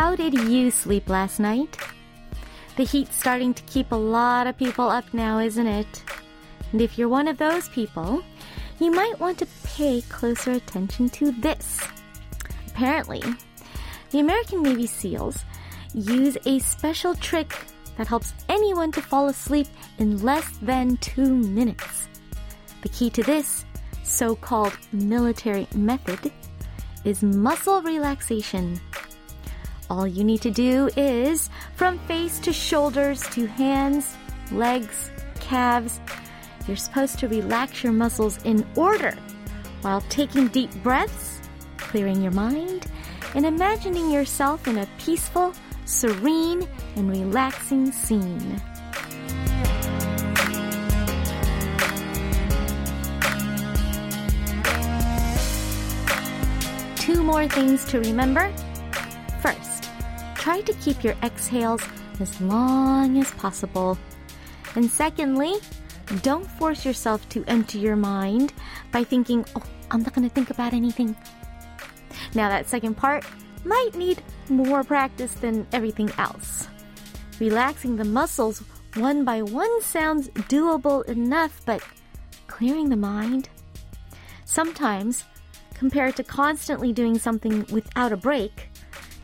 how did you sleep last night? The heat's starting to keep a lot of people up now, isn't it? And if you're one of those people, you might want to pay closer attention to this. Apparently, the American Navy SEALs use a special trick that helps anyone to fall asleep in less than two minutes. The key to this so called military method is muscle relaxation. All you need to do is from face to shoulders to hands, legs, calves. You're supposed to relax your muscles in order while taking deep breaths, clearing your mind, and imagining yourself in a peaceful, serene, and relaxing scene. Two more things to remember. Try to keep your exhales as long as possible. And secondly, don't force yourself to empty your mind by thinking, oh, I'm not going to think about anything. Now, that second part might need more practice than everything else. Relaxing the muscles one by one sounds doable enough, but clearing the mind? Sometimes, compared to constantly doing something without a break,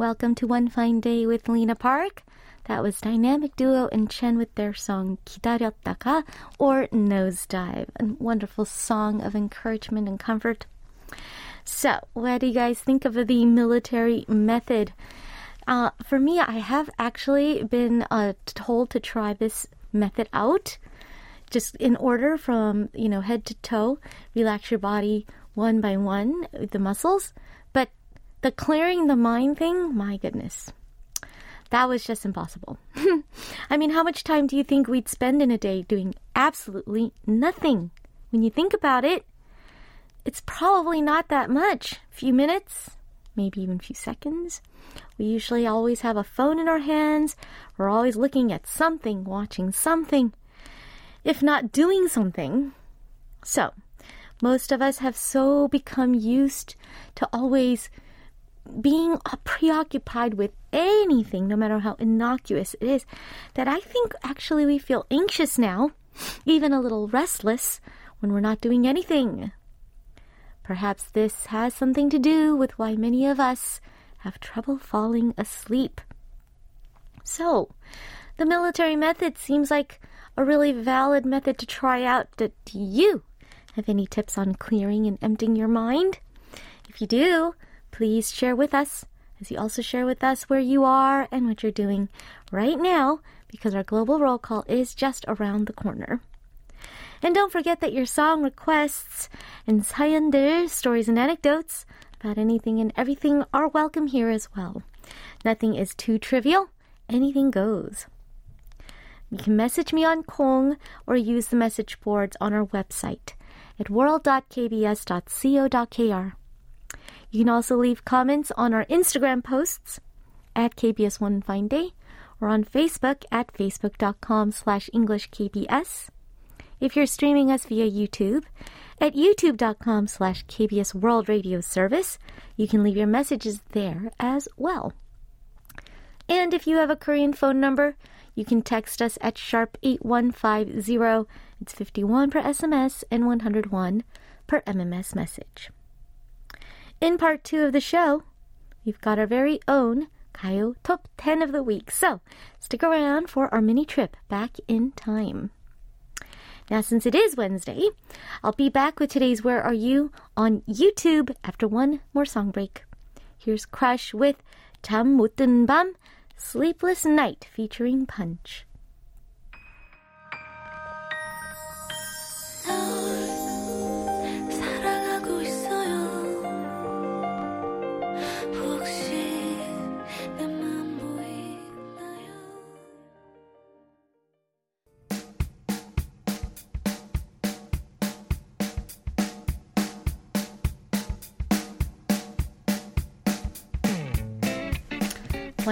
Welcome to One Fine Day with Lena Park. That was dynamic duo and Chen with their song 기다렸다가 or Nosedive, a wonderful song of encouragement and comfort. So, what do you guys think of the military method? Uh, for me, I have actually been uh, told to try this method out, just in order from you know head to toe, relax your body one by one, the muscles. the clearing the mind thing, my goodness. That was just impossible. I mean, how much time do you think we'd spend in a day doing absolutely nothing? When you think about it, it's probably not that much. Few minutes, maybe even a few seconds. We usually always have a phone in our hands. We're always looking at something, watching something, if not doing something. So, most of us have so become used to always being preoccupied with anything, no matter how innocuous it is, that I think actually we feel anxious now, even a little restless, when we're not doing anything. Perhaps this has something to do with why many of us have trouble falling asleep. So, the military method seems like a really valid method to try out. Do you have any tips on clearing and emptying your mind? If you do, please share with us as you also share with us where you are and what you're doing right now because our global roll call is just around the corner. And don't forget that your song requests and 사연들, stories and anecdotes about anything and everything are welcome here as well. Nothing is too trivial. Anything goes. You can message me on Kong or use the message boards on our website at world.kbs.co.kr. You can also leave comments on our Instagram posts at KBS One Fine Day or on Facebook at facebook.com slash EnglishKBS. If you're streaming us via YouTube, at youtube.com slash KBS World Radio Service, you can leave your messages there as well. And if you have a Korean phone number, you can text us at sharp 8150. It's 51 per SMS and 101 per MMS message. In part two of the show, we've got our very own Kayo Top 10 of the Week. So stick around for our mini trip back in time. Now, since it is Wednesday, I'll be back with today's Where Are You on YouTube after one more song break. Here's Crush with 잠 못 든 밤, Sleepless Night featuring Punch.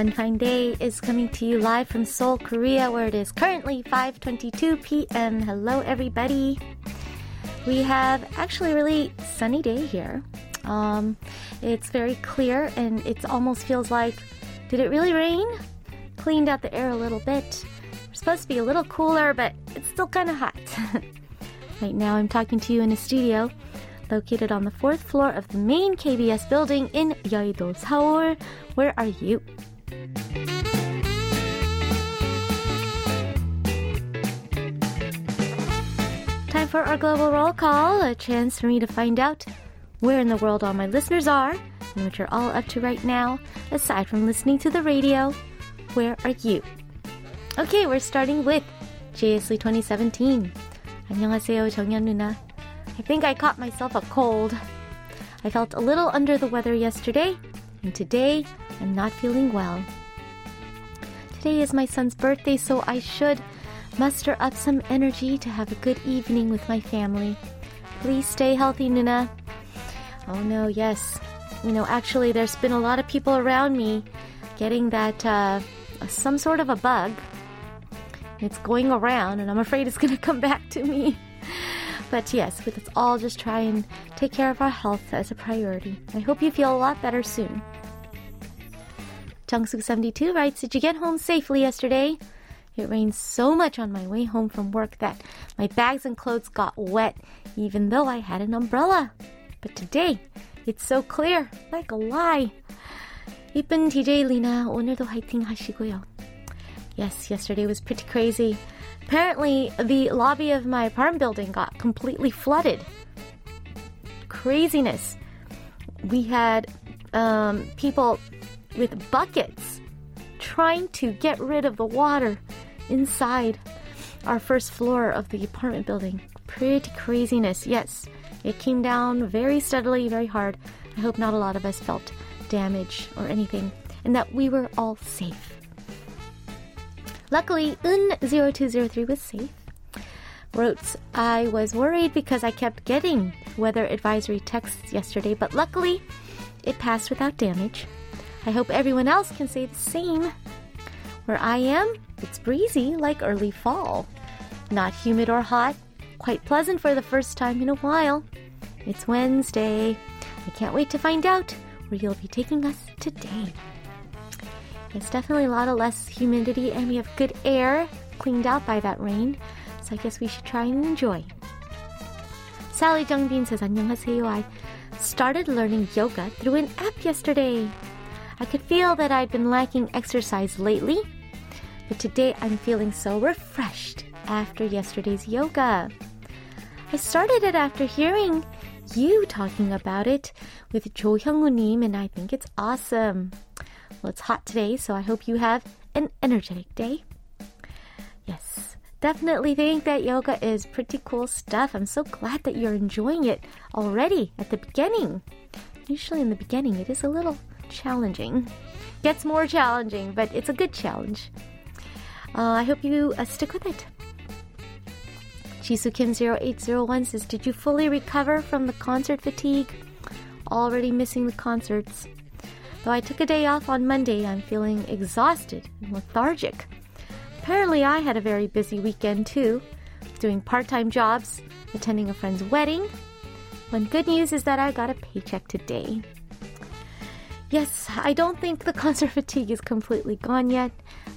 One Fine Day is coming to you live from Seoul, Korea, where it is currently 5:22 p.m. Hello, everybody. We have actually a really sunny day here. Um, it's very clear, and it almost feels like, did it really rain? Cleaned out the air a little bit. We're supposed to be a little cooler, but it's still kind of hot. right now, I'm talking to you in a studio located on the fourth floor of the main KBS building in Yeouido, Seoul. Where are you? Time for our global roll call, a chance for me to find out where in the world all my listeners are and what you're all up to right now, aside from listening to the radio. Where are you? Okay, we're starting with JSLE 2017. 안녕하세요, 정연 누나. I think I caught myself a cold. I felt a little under the weather yesterday, and today I'm not feeling well. Today is my son's birthday, so I should muster up some energy to have a good evening with my family. Please stay healthy, Nuna. Oh no, yes. You know, actually, there's been a lot of people around me getting that, uh, some sort of a bug. It's going around, and I'm afraid it's going to come back to me. But yes, let's all just try and take care of our health as a priority. I hope you feel a lot better soon. Jungsuk72 writes, Did you get home safely yesterday? It rained so much on my way home from work that my bags and clothes got wet, even though I had an umbrella. But today, it's so clear, like a lie. 이쁜 DJ Lena, 오늘도 화이팅 하시고요. Yes, yesterday was pretty crazy. Apparently, the lobby of my apartment building got completely flooded. Craziness. We had um, people with buckets trying to get rid of the water inside our first floor of the apartment building. Pretty craziness. Yes, it came down very steadily, very hard. I hope not a lot of us felt damage or anything, and that we were all safe. Luckily, Un0203 was safe. Wrote, I was worried because I kept getting weather advisory texts yesterday, but luckily it passed without damage. I hope everyone else can say the same. Where I am, it's breezy like early fall. Not humid or hot, quite pleasant for the first time in a while. It's Wednesday. I can't wait to find out where you'll be taking us today. There's definitely a lot of less humidity and we have good air cleaned out by that rain. So I guess we should try and enjoy. Sally Jungbin says, 안녕하세요. I started learning yoga through an app yesterday. I could feel that I'd been lacking exercise lately, but today I'm feeling so refreshed after yesterday's yoga. I started it after hearing you talking about it with Jo Hyung-woo and I think it's awesome. Well, it's hot today, so I hope you have an energetic day. Yes, definitely think that yoga is pretty cool stuff. I'm so glad that you're enjoying it already at the beginning. Usually in the beginning, it is a little challenging. Gets more challenging, but it's a good challenge. Uh, I hope you uh, stick with it. Jisoo Kim 0801 says, Did you fully recover from the concert fatigue? Already missing the concerts. Though I took a day off on Monday, I'm feeling exhausted and lethargic. Apparently, I had a very busy weekend too, doing part time jobs, attending a friend's wedding. One good news is that I got a paycheck today. Yes, I don't think the concert fatigue is completely gone yet.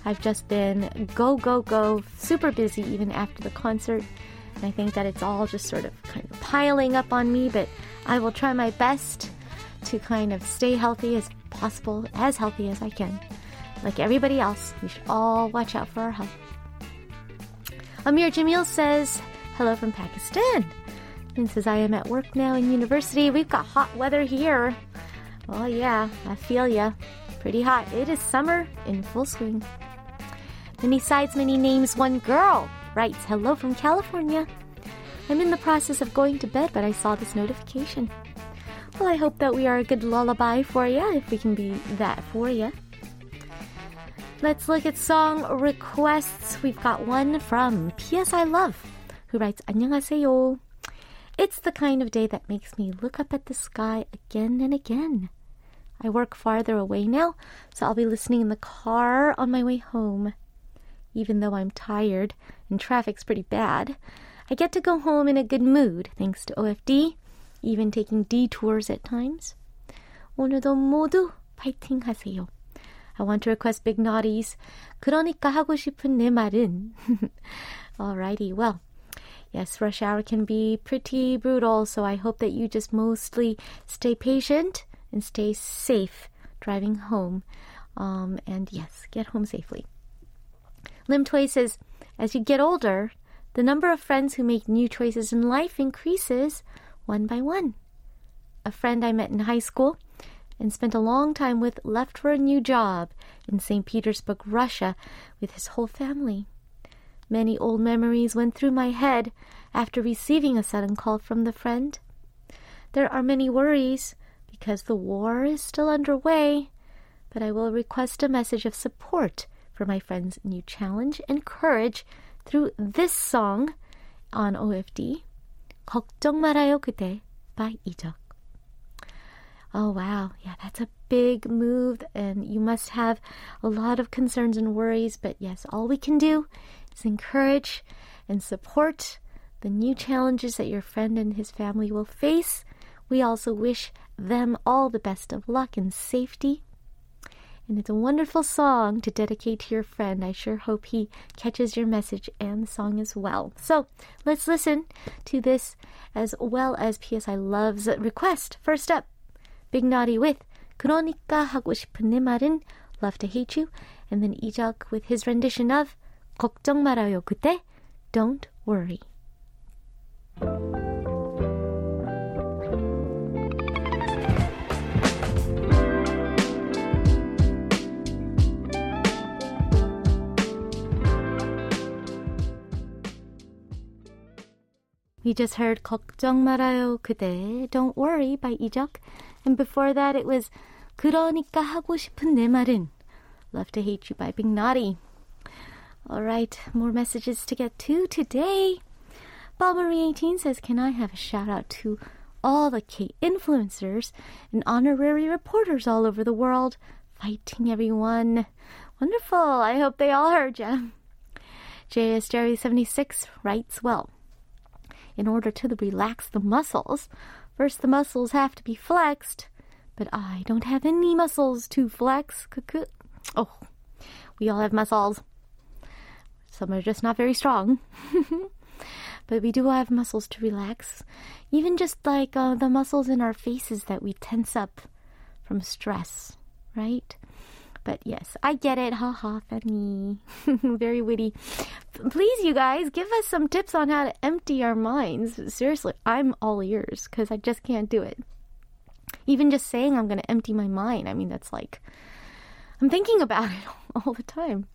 I've just been go, go, go, super busy even after the concert. And I think that it's all just sort of kind of piling up on me, but I will try my best to kind of stay healthy as possible, as healthy as I can. Like everybody else, we should all watch out for our health. Amir Jamil says, Hello from Pakistan. And says, I am at work now in university. We've got hot weather here. Oh, yeah, I feel ya. Pretty hot. It is summer in full swing. Many sides, many names, one girl writes, Hello from California. I'm in the process of going to bed, but I saw this notification. Well, I hope that we are a good lullaby for you, if we can be that for you. Let's look at song requests. We've got one from P.S. I Love, who writes, 안녕하세요. It's the kind of day that makes me look up at the sky again and again. I work farther away now, so I'll be listening in the car on my way home. even though I'm tired and traffic's pretty bad. I get to go home in a good mood thanks to OFD, even taking detours at times. 오늘도 모두 파이팅 하세요. I want to request Big Naughty's. 그러니까 하고 싶은 내 말은. Alrighty, well, yes, rush hour can be pretty brutal, so I hope that you just mostly stay patient and stay safe driving home. Um, and yes, get home safely. Lim Tway says, as you get older, the number of friends who make new choices in life increases one by one. A friend I met in high school and spent a long time with left for a new job in St. Petersburg, Russia, with his whole family. Many old memories went through my head after receiving a sudden call from the friend. There are many worries because the war is still underway, but I will request a message of support for my friend's new challenge and courage through this song on OFD, 걱정 말아요 그대 by Lee Juck. Oh wow, yeah, that's a big move, and you must have a lot of concerns and worries. But yes, all we can do is encourage and support the new challenges that your friend and his family will face. We also wish them all the best of luck and safety. And it's a wonderful song to dedicate to your friend. I sure hope he catches your message and the song as well. So let's listen to this as well as P.S. I Love's request. First up, Big Naughty with "그러니까 하고 싶은 Love to Hate You. And then Lee Juck with his rendition of 걱정 말아요 그대 Don't Worry. We just heard 걱정 말아요 그대 Don't Worry by 이적 and before that it was 그러니까 하고 싶은 내 말은 Love to Hate You by Big Naughty. Alright, more messages to get to today. Balmarie18 says, Can I have a shout out to all the K influencers and honorary reporters all over the world fighting everyone? Wonderful. I hope they all heard you. JS Jerry76 writes, Well, in order to relax the muscles, first the muscles have to be flexed, but I don't have any muscles to flex. Oh, we all have muscles. Some are just not very strong. but we do have muscles to relax. Even just like uh, the muscles in our faces that we tense up from stress, right? But yes, I get it. Ha ha, funny. Very witty. Please, you guys, give us some tips on how to empty our minds. Seriously, I'm all ears because I just can't do it. Even just saying I'm going to empty my mind, I mean, that's like, I'm thinking about it all the time.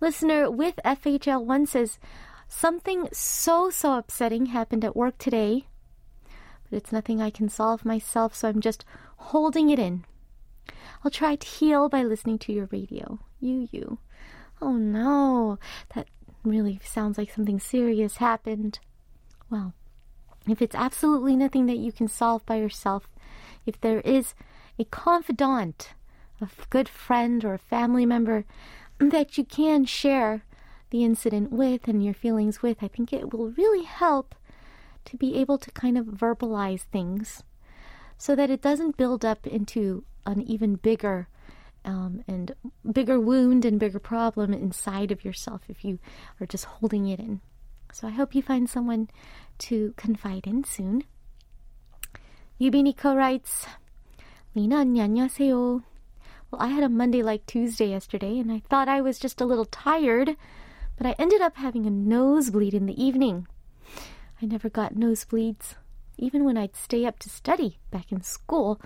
Listener with FHL1 says, Something so, so upsetting happened at work today, but it's nothing I can solve myself, so I'm just holding it in. I'll try to heal by listening to your radio. You, you. Oh no, that really sounds like something serious happened. Well, if it's absolutely nothing that you can solve by yourself, if there is a confidant, a good friend, or a family member that you can share the incident with and your feelings with, I think it will really help to be able to kind of verbalize things so that it doesn't build up into an even bigger um, and bigger wound and bigger problem inside of yourself if you are just holding it in. So I hope you find someone to confide in soon. Yubiniko writes, Lena, 안녕하세요. Well, I had a Monday like Tuesday yesterday, and I thought I was just a little tired, but I ended up having a nosebleed in the evening. I never got nosebleeds, even when I'd stay up to study back in school.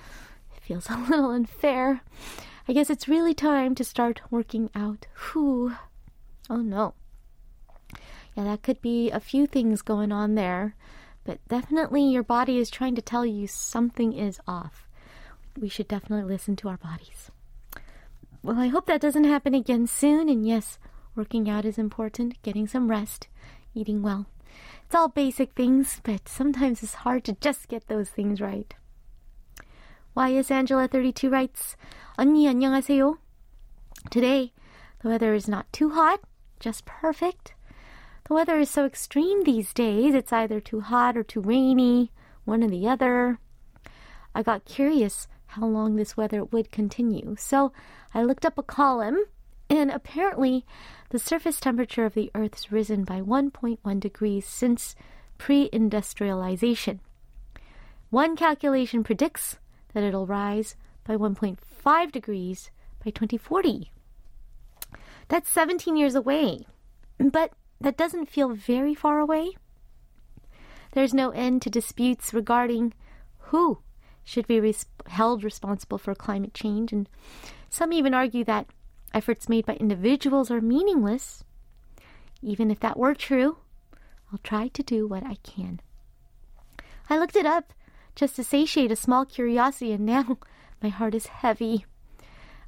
Feels a little unfair. I guess it's really time to start working out. Whew. Oh no. Yeah, that could be a few things going on there, but definitely your body is trying to tell you something is off. We should definitely listen to our bodies. Well, I hope that doesn't happen again soon, and yes, working out is important, getting some rest, eating well. It's all basic things, but sometimes it's hard to just get those things right. YS Angela 32 writes, 언니 안녕하세요. Today, the weather is not too hot, just perfect. The weather is so extreme these days. It's either too hot or too rainy, one or the other. I got curious how long this weather would continue, so I looked up a column, and apparently the surface temperature of the Earth's risen by 1.1 degrees since pre industrialization. One calculation predicts that it'll rise by 1.5 degrees by 2040. That's 17 years away, but that doesn't feel very far away. There's no end to disputes regarding who should be res- held responsible for climate change, and some even argue that efforts made by individuals are meaningless. Even if that were true, I'll try to do what I can. I looked it up just to satiate a small curiosity, and now my heart is heavy.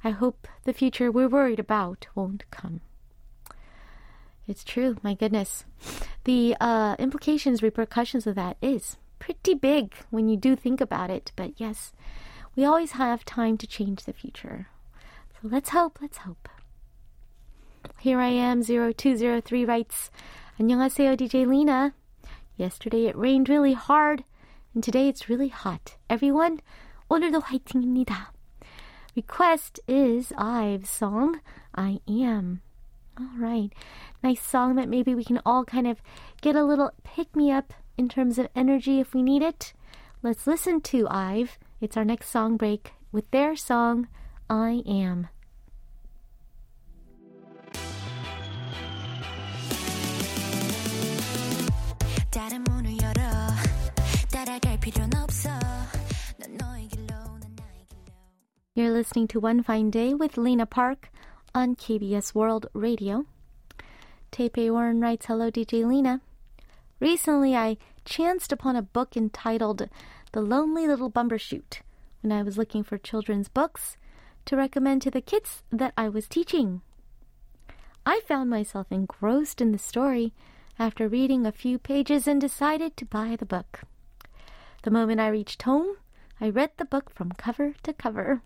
I hope the future we're worried about won't come. It's true, my goodness. The uh, implications, repercussions of that is pretty big when you do think about it, but yes, we always have time to change the future. So let's hope, let's hope. Here I am, 0203 writes, 안녕하세요, DJ Lena. Yesterday it rained really hard, and today it's really hot. Everyone, 오늘도 화이팅입니다. Request is Ive's song, I Am. All right. Nice song that maybe we can all kind of get a little pick me up in terms of energy if we need it. Let's listen to Ive. It's our next song break with their song, I Am. You're listening to One Fine Day with Lena Park on KBS World Radio. Taipei Warren writes, Hello, DJ Lena. Recently, I chanced upon a book entitled The Lonely Little Bumbershoot when I was looking for children's books to recommend to the kids that I was teaching. I found myself engrossed in the story after reading a few pages and decided to buy the book. The moment I reached home, I read the book from cover to cover.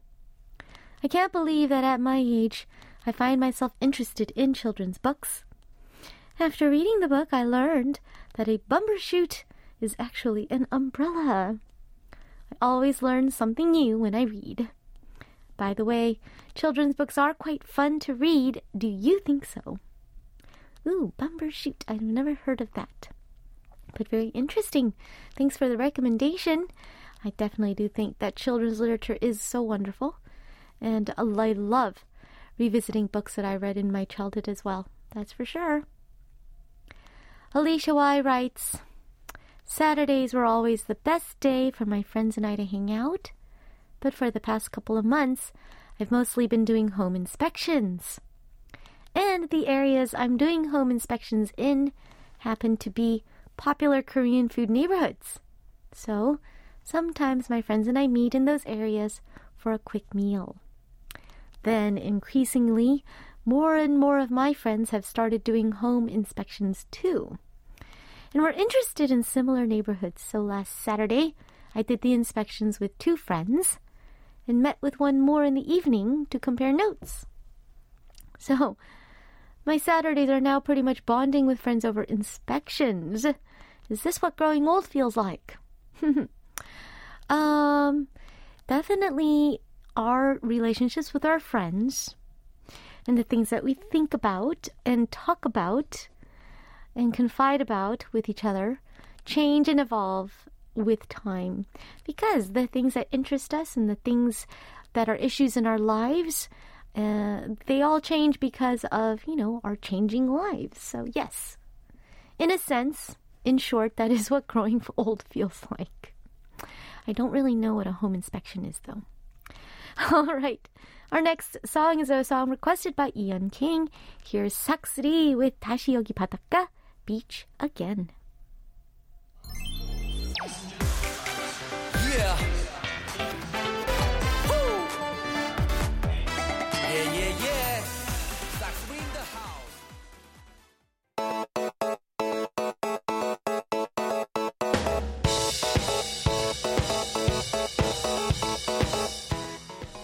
I can't believe that at my age I find myself interested in children's books. After reading the book, I learned that a bumbershoot is actually an umbrella. I always learn something new when I read. By the way, children's books are quite fun to read. Do you think so? Ooh, bumbershoot. I've never heard of that. But very interesting. Thanks for the recommendation. I definitely do think that children's literature is so wonderful and I love revisiting books that I read in my childhood as well. That's for sure. Alicia Y writes Saturdays were always the best day for my friends and I to hang out, but for the past couple of months, I've mostly been doing home inspections. And the areas I'm doing home inspections in happen to be popular Korean food neighborhoods. So sometimes my friends and I meet in those areas for a quick meal. Then, increasingly, more and more of my friends have started doing home inspections too. And we're interested in similar neighborhoods, so last Saturday I did the inspections with two friends and met with one more in the evening to compare notes. So, my Saturdays are now pretty much bonding with friends over inspections. Is this what growing old feels like? um, definitely our relationships with our friends and the things that we think about and talk about and confide about with each other change and evolve with time. Because the things that interest us and the things that are issues in our lives uh, they all change because of you know our changing lives. So yes in a sense in short that is what growing old feels like. I don't really know what a home inspection is though All right. Our next song is a song requested by Ian King. Here's SSAK3 with 다시 여기 바닷가, Beach Again.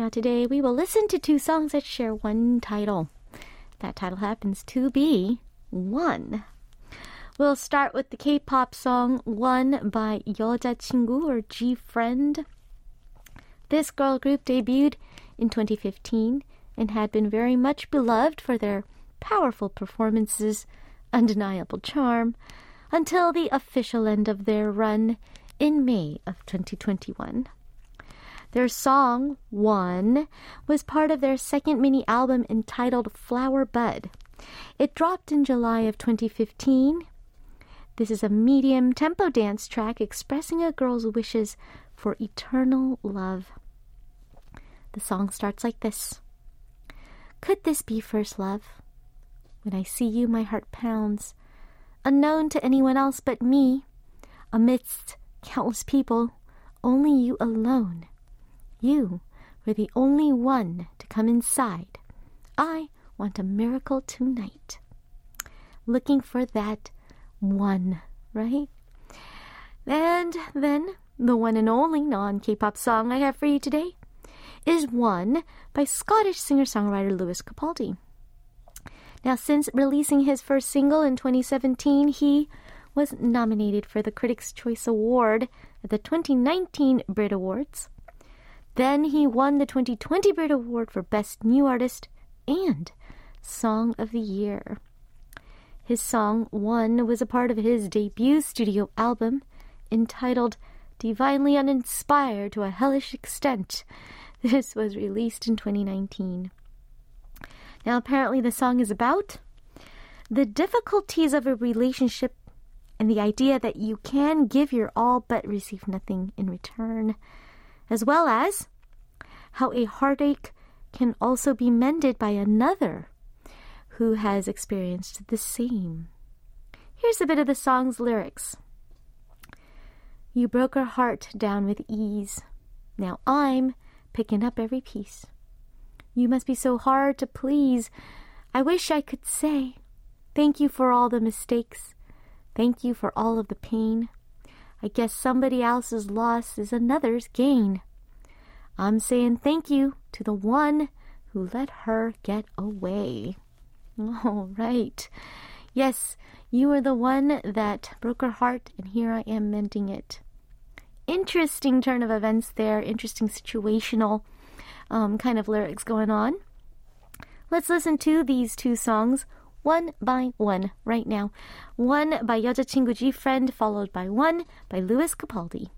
Now, today we will listen to two songs that share one title. That title happens to be One. We'll start with the K pop song One by 여자친구 or G Friend. This girl group debuted in 2015 and had been very much beloved for their powerful performances, undeniable charm, until the official end of their run in May of 2021. Their song, One, was part of their second mini album entitled Flower Bud. It dropped in July of 2015. This is a medium tempo dance track expressing a girl's wishes for eternal love. The song starts like this Could this be first love? When I see you, my heart pounds. Unknown to anyone else but me, amidst countless people, only you alone. You were the only one to come inside. I want a miracle tonight. Looking for that one, right? And then the one and only non K pop song I have for you today is One by Scottish singer songwriter Lewis Capaldi. Now, since releasing his first single in 2017, he was nominated for the Critics' Choice Award at the 2019 Brit Awards. Then he won the 2020 Brit Award for Best New Artist and Song of the Year. His song One was a part of his debut studio album entitled Divinely Uninspired to a Hellish Extent this was released in 2019. Now, apparently, the song is about the difficulties of a relationship and the idea that you can give your all but receive nothing in return, as well as how a heartache can also be mended by another who has experienced the same. Here's a bit of the song's lyrics. You broke her heart down with ease. Now I'm picking up every piece. You must be so hard to please. I wish I could say, Thank you for all the mistakes. Thank you for all of the pain. I guess somebody else's loss is another's gain. I'm saying thank you to the one who let her get away. All right. Yes, you are the one that broke her heart, and here I am mending it interesting turn of events there, interesting situational um, kind of lyrics going on. Let's listen to these two songs one by one right now. One by 여자친구 G Friend, followed by one by Lewis Capaldi.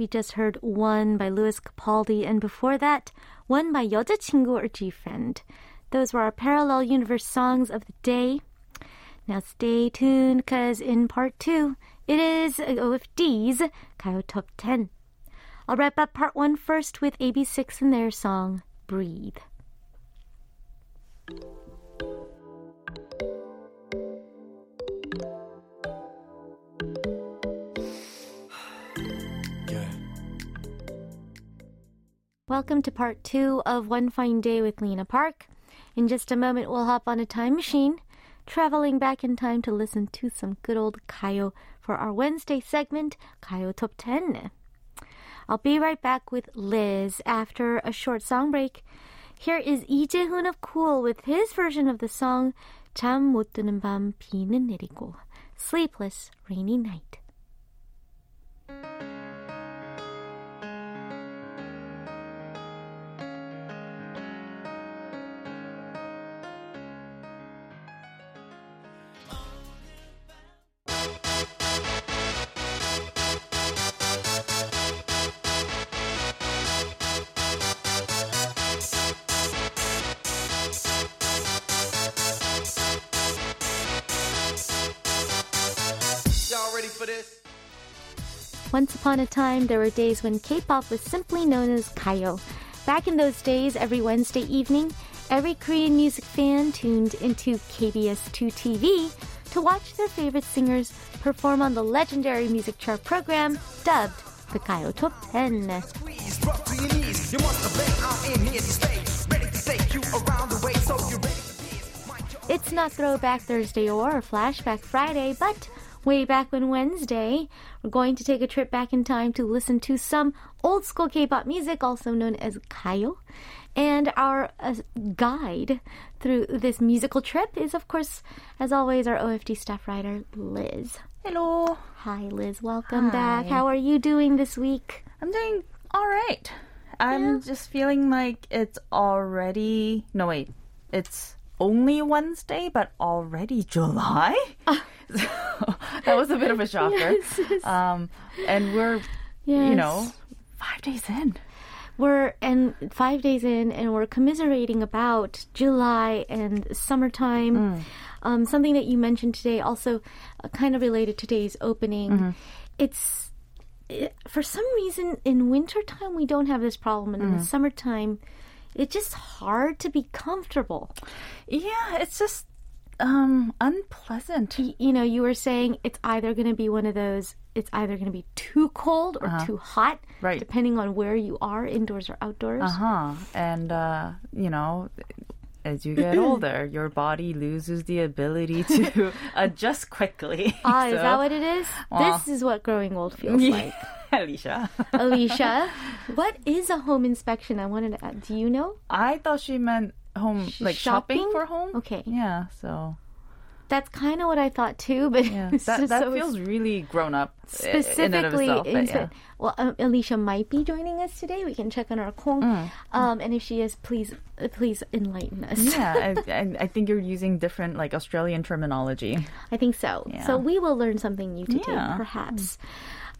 We just heard one by Lewis Capaldi, and before that, one by Yoda Chinguji or G Friend. Those were our parallel universe songs of the day. Now stay tuned, because in part two, it is OFD's Gayo Top 10. I'll wrap up part one first with AB6IX and their song, Breathe. Welcome to part two of One Fine Day with Lena Park. In just a moment, we'll hop on a time machine, traveling back in time to listen to some good old Gayo for our Wednesday segment, Gayo Top 10. I'll be right back with Liz after a short song break. Here is Lee Jae-hoon of Cool with his version of the song 잠못 드는 밤 비는 내리고 Sleepless Rainy Night. Once upon a time, there were days when K-pop was simply known as Kayo. Back in those days, every Wednesday evening, every Korean music fan tuned into KBS2 TV to watch their favorite singers perform on the legendary music chart program dubbed the Kayo Top 10. Squeeze, drop to your knees. You must have been I'm in here to stay. Ready to take you around the way, so you ready for this? Mind your It's not Throwback Thursday or Flashback Friday, but way back when Wednesday, we're going to take a trip back in time to listen to some old school K-pop music, also known as Kayo. And our uh, guide through this musical trip is, of course, as always, our OFD staff writer, Liz. Hello. Hi, Liz. Welcome back. How are you doing this week? I'm doing all right. I'm just feeling like it's already. No, wait. It's only Wednesday, but already July? So, that was a bit of a shocker. Yes, yes. Um, and we're, you know, five days in. We're and five days in, and we're commiserating about July and summertime. Um, something that you mentioned today, also uh, kind of related to today's opening. It's it, for some reason in wintertime we don't have this problem, and in the summertime, it's just hard to be comfortable. Yeah, it's just um, unpleasant. Y- You know, you were saying it's either going to be one of those. It's either going to be too cold or too hot, Right. depending on where you are, indoors or outdoors. Uh huh. And, uh, you know, as you get older, your body loses the ability to adjust quickly. Ah, is that what it is? Well- this is what growing old feels like. Alicia. Alicia, what is a home inspection? I wanted to add. Do you know? I thought she meant home, like shopping, shopping? for home. Okay. Yeah. So That's kind of what I thought too, but yeah, that that so feels really grown up. specifically in itself, yeah. Well, um, Alicia might be joining us today. We can check on our call. Mm. Um, and if she is, please, uh, please enlighten us. Yeah, I, I, think you're using different like Australian terminology. I think so. Yeah. So we will learn something new today, perhaps.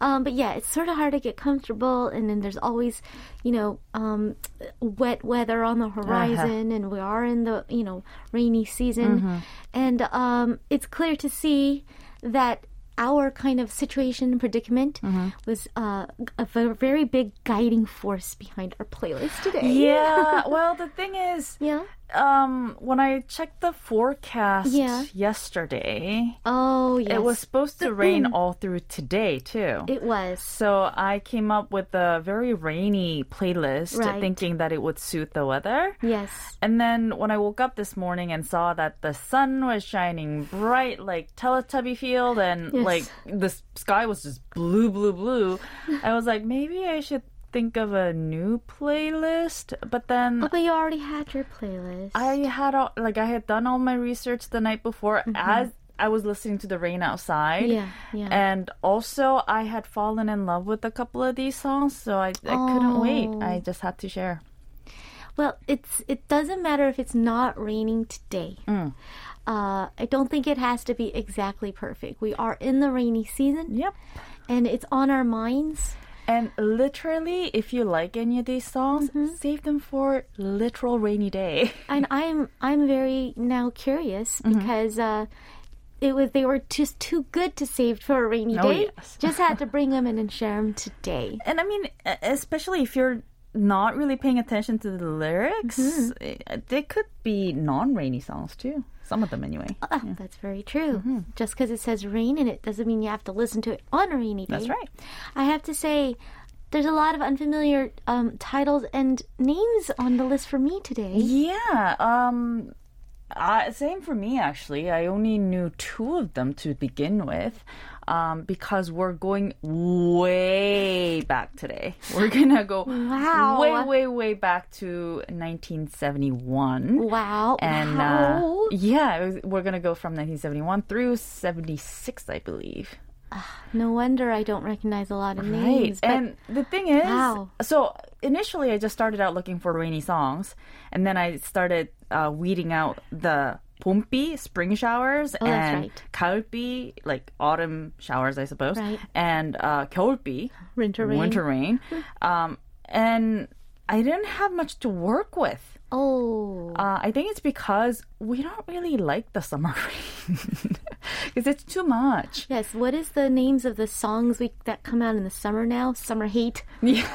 Um, but yeah, it's sort of hard to get comfortable, and then there's always, you know, um, wet weather on the Uh-huh. horizon, and we are in the, you know, rainy season, Mm-hmm. and um, it's clear to see that our kind of situation predicament Mm-hmm. was uh, a ve- very big guiding force behind our playlist today. Yeah. well, the thing is, Yeah. Um, when I checked the forecast Yeah. yesterday, Oh, yes. it was supposed to rain all through today too. It was. So I came up with a very rainy playlist, Right. thinking that it would suit the weather. Yes. And then when I woke up this morning and saw that the sun was shining bright like Teletubby field and Yes. like the sky was just blue, blue, blue, I was like, maybe I should think of a new playlist. But then Oh, but you already had your playlist. I had all, like I had done all my research the night before as I was listening to the rain outside. Mm-hmm. Yeah, yeah. And also I had fallen in love with a couple of these songs, so I, I couldn't wait. Oh. I just had to share. Well, it's it doesn't matter if it's not raining today. Mm. Uh, I don't think it has to be exactly perfect. We are in the rainy season, Yep. and it's on our minds. And literally, if you like any of these songs, Mm-hmm. save them for literal rainy day. And I'm I'm very now curious Mm-hmm. because uh, it was they were just too good to save for a rainy Oh, day. yes. just had to bring them in and share them today. And I mean, especially if you're not really paying attention to the lyrics, Mm-hmm. eh, they could be non-rainy songs too. Some of them, anyway. Ah, That's very true. Mm-hmm. Just because it says rain in it doesn't mean you have to listen to it on a rainy day. That's right. I have to say, there's a lot of unfamiliar um, titles and names on the list for me today. Yeah. Um. I, same for me, actually. I only knew two of them to begin with, um, because we're going way back today. We're gonna go Wow. way, way, way back to 1971. Wow. And wow. uh, yeah, was- we're gonna go from 1971 through 76, I believe. no wonder I don't recognize a lot of Right. names. But And the thing is, Wow. so initially I just started out looking for rainy songs, and then I started uh, weeding out the 봄비, spring showers, Oh, that's and right. 가을비, like autumn showers, I suppose, Right. and uh, 겨울비, Winter rain. winter rain. um, and I didn't have much to work with. oh. Uh, I think it's because we don't really like the summer rain. because it's too much. Yes. What is the names of the songs we that come out in the summer now? Summer hate, Yeah.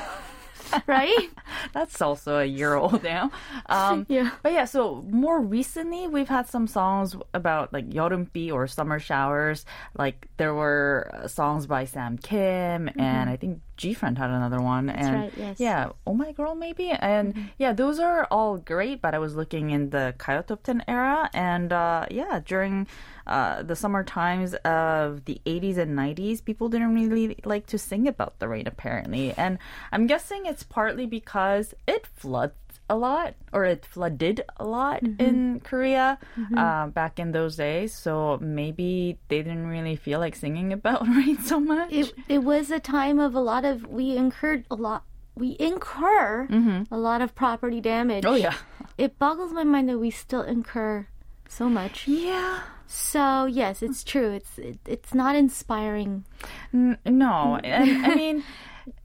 right? That's also a year old now. Um, yeah. But yeah, so more recently, we've had some songs about like Yorumbi or summer showers. Like there were uh, songs by Sam Kim, mm-hmm. and I think G Friend had another one. That's and right, yes. yeah, Oh My Girl maybe. And mm-hmm. yeah, those are all great, but I was looking in the Kayo 10 era, and uh, yeah, during uh, the summer times of the 80s and 90s, people didn't really like to sing about the rain, apparently. And I'm guessing it's partly because it floods a lot, or it flooded a lot in Korea uh, back in those days. So maybe they didn't really feel like singing about rain so much. It it was a time of a lot of we incurred a lot. We incur a lot of property damage. oh, yeah. It boggles my mind that we still incur so much. Yeah. So yes, it's true. It's it, it's not inspiring. N- no, mm. and I mean,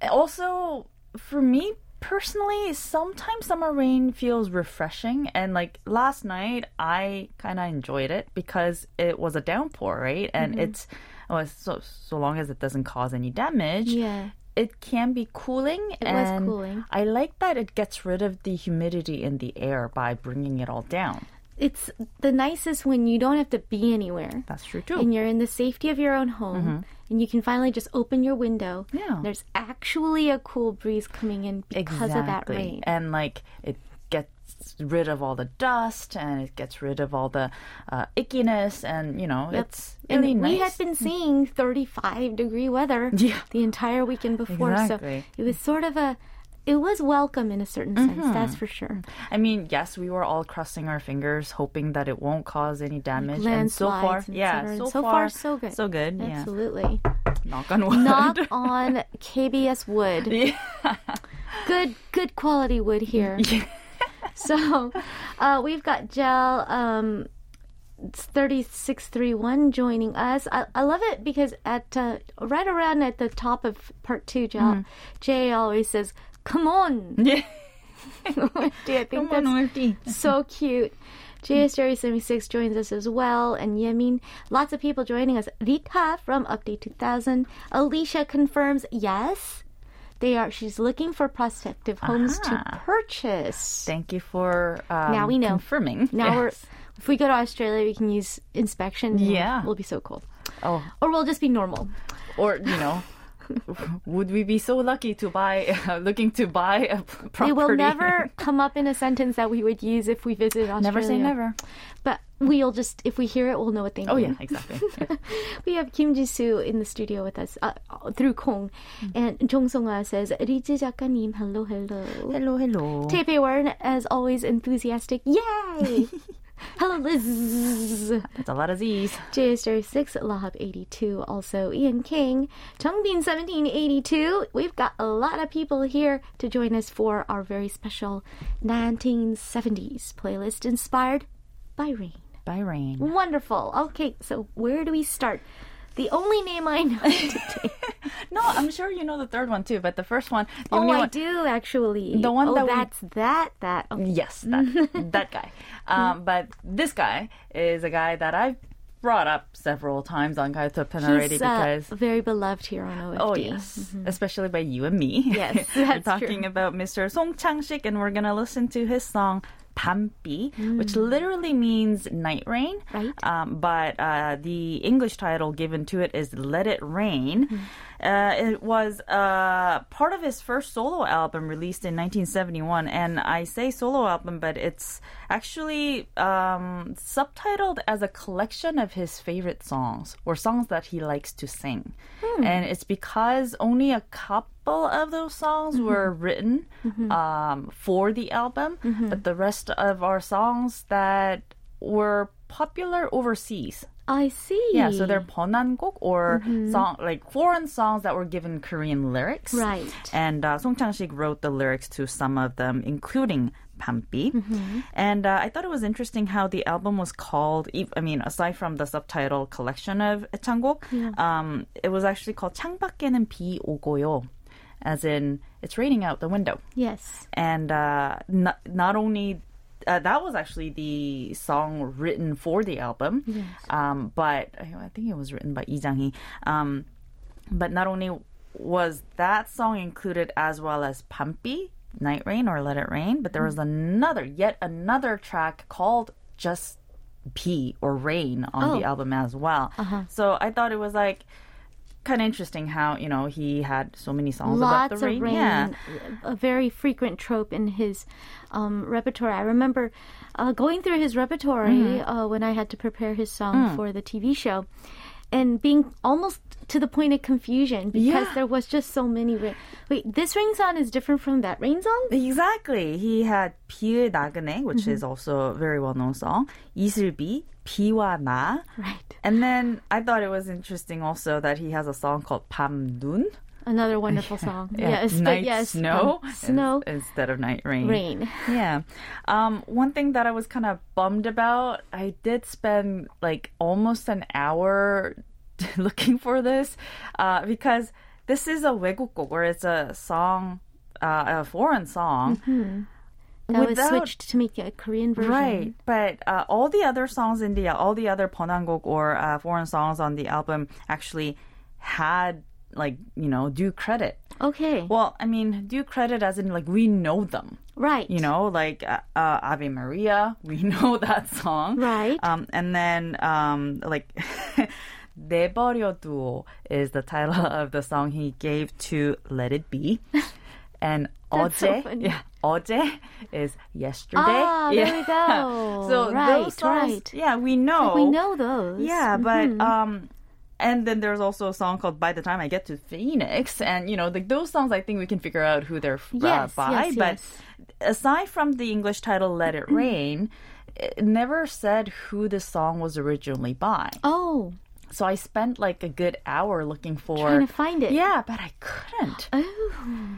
also for me personally, sometimes summer rain feels refreshing, and like last night, I kind of enjoyed it because it was a downpour, right? And mm-hmm. it's oh, well, so so long as it doesn't cause any damage. Yeah. It can be cooling. It was cooling. I like that it gets rid of the humidity in the air by bringing it all down. It's the nicest when you don't have to be anywhere. That's true too. and you're in the safety of your own home and you can finally just open your window. Yeah. There's actually a cool breeze coming in because of that rain. And like it gets rid of all the dust and it gets rid of all the uh, ickiness and you know it's And really we nice. had been seeing 35 degree weather Yeah. the entire weekend before. Exactly. So it was sort of a, it was welcome in a certain sense, Mm-hmm. that's for sure. I mean, yes, we were all crossing our fingers, hoping that it won't cause any damage. and so far, and yeah, so, so far, far, so good. so good. Yeah, Absolutely. knock on wood. Knock on KBS wood. Yeah. good good quality wood here. Yeah. so uh, we've got Gel um, 3631 joining us. I, I love it because at uh, right around at the top of part two, Gel, Mm-hmm. Jay always says, Come on. yeah. I think Come that's on, Wendy. so cute. JS Jerry 76 joins us as well, and Yemin. Lots of people joining us. Rita from Update 2000. Alicia confirms yes. They are. She's looking for prospective homes to purchase. Thank you for um, Now we know. confirming. Now we're. If we go to Australia, we can use inspection. Yeah. we'll be so cool. Oh, Or we'll just be normal. or you know. would we be so lucky to buy, uh, looking to buy a property? We will never come up in a sentence that we would use if we visit Australia. Never say never. But we'll just, if we hear it, we'll know what they oh, mean. Oh, yeah, exactly. Yeah. we have Kim Jisoo in the studio with us uh, through Kong. Mm-hmm. And Jong Songa says, Riji Jakanim, hello, hello. Hello, hello. Taipei Warren, as always, enthusiastic. Yay! Hello, Liz. That's a lot of Z's. JSR6, Lahab 82, also Ian King, Chongbin 1782. We've got a lot of people here to join us for our very special 1970s playlist inspired by rain. By rain. Wonderful. Okay, so where do we start? The only name I know today. No, I'm sure you know the third one too, but the first one, the oh, I one. do actually. The one oh, that we- that's that. That. Okay. Yes, that that guy. Um, but this guy is a guy that I've brought up several times on Kaito already He's uh, because. very beloved here on OFD. Oh yes, especially by you and me. Yes, we're talking true. about Mr. Song Chang-sik, and we're gonna listen to his song "Pampi," which literally means night rain. Mm. Right. Um, but uh, the English title given to it is "Let It Rain." Mm. Uh, it was uh, part of his first solo album released in 1971, and I say solo album, but it's actually um, subtitled as a collection of his favorite songs or songs that he likes to sing. And it's because only a couple of those songs were written um, for the album, but the rest of our songs that were popular overseas. I see. Yeah, so they're 번안곡 or song like foreign songs that were given Korean lyrics. Right. And uh, Song Chang-sik wrote the lyrics to some of them, including Pampi. And uh, I thought it was interesting how the album was called. ev- I mean, aside from the subtitle collection of 애창곡, um, it was actually called 창밖에는 비 오고요, as in it's raining out the window Yes. and uh, not, not only uh, that was actually the song written for the album. Um, but I think it was written by Lee Jang-hee. Um, but not only was that song included as well as Pampi, Night Rain or Let It Rain, but there was another, yet another track called just P or Rain on the Oh. album as well. So I thought it was like kind of interesting how, you know, he had so many songs about Lots the of rain. rain, Yeah. a very frequent trope in his um, repertoire. I remember uh, going through his repertoire Mm-hmm. uh, when I had to prepare his song Mm. for the TV show, and being almost to the point of confusion because Yeah. there was just so many. Ra- Wait, this rain song is different from that rain song? Exactly. He had 비의 나그네, which Mm-hmm. is also a very well-known song. 이슬비, 비와 나. Right. And then I thought it was interesting also that he has a song called 밤눈. Another wonderful song. Yeah, yes, but night yes, snow, um, snow, ins- instead of night rain. rain. Yeah. Um, one thing that I was kind of bummed about, I did spend like almost an hour looking for this uh, because this is a 외국곡 where it's a song, uh, a foreign song. That was without- switched to make a Korean version. Right, but uh, all the other songs in the all the other 번안곡 or uh, foreign songs on the album actually had like you know due credit. Okay. Well, I mean due credit as in like we know them. right. You know, like uh, uh, Ave Maria, we know that song. Right. Um, and then um, like 내버려두어 is the title of the song he gave to Let It Be. And That's so 어제, funny. yeah, 어제 is yesterday. Ah, yeah. there we go. so Right, those songs, right. yeah, we know. we know those. Yeah, but Mm-hmm. um and then there's also a song called By the Time I Get to Phoenix and you know, like those songs I think we can figure out who they're uh, Yes, by, yes, but yes. aside from the English title Let It Rain, it never said who the song was originally by. Oh, so I spent like a good hour looking for trying to find it. Yeah, but I couldn't. Oh.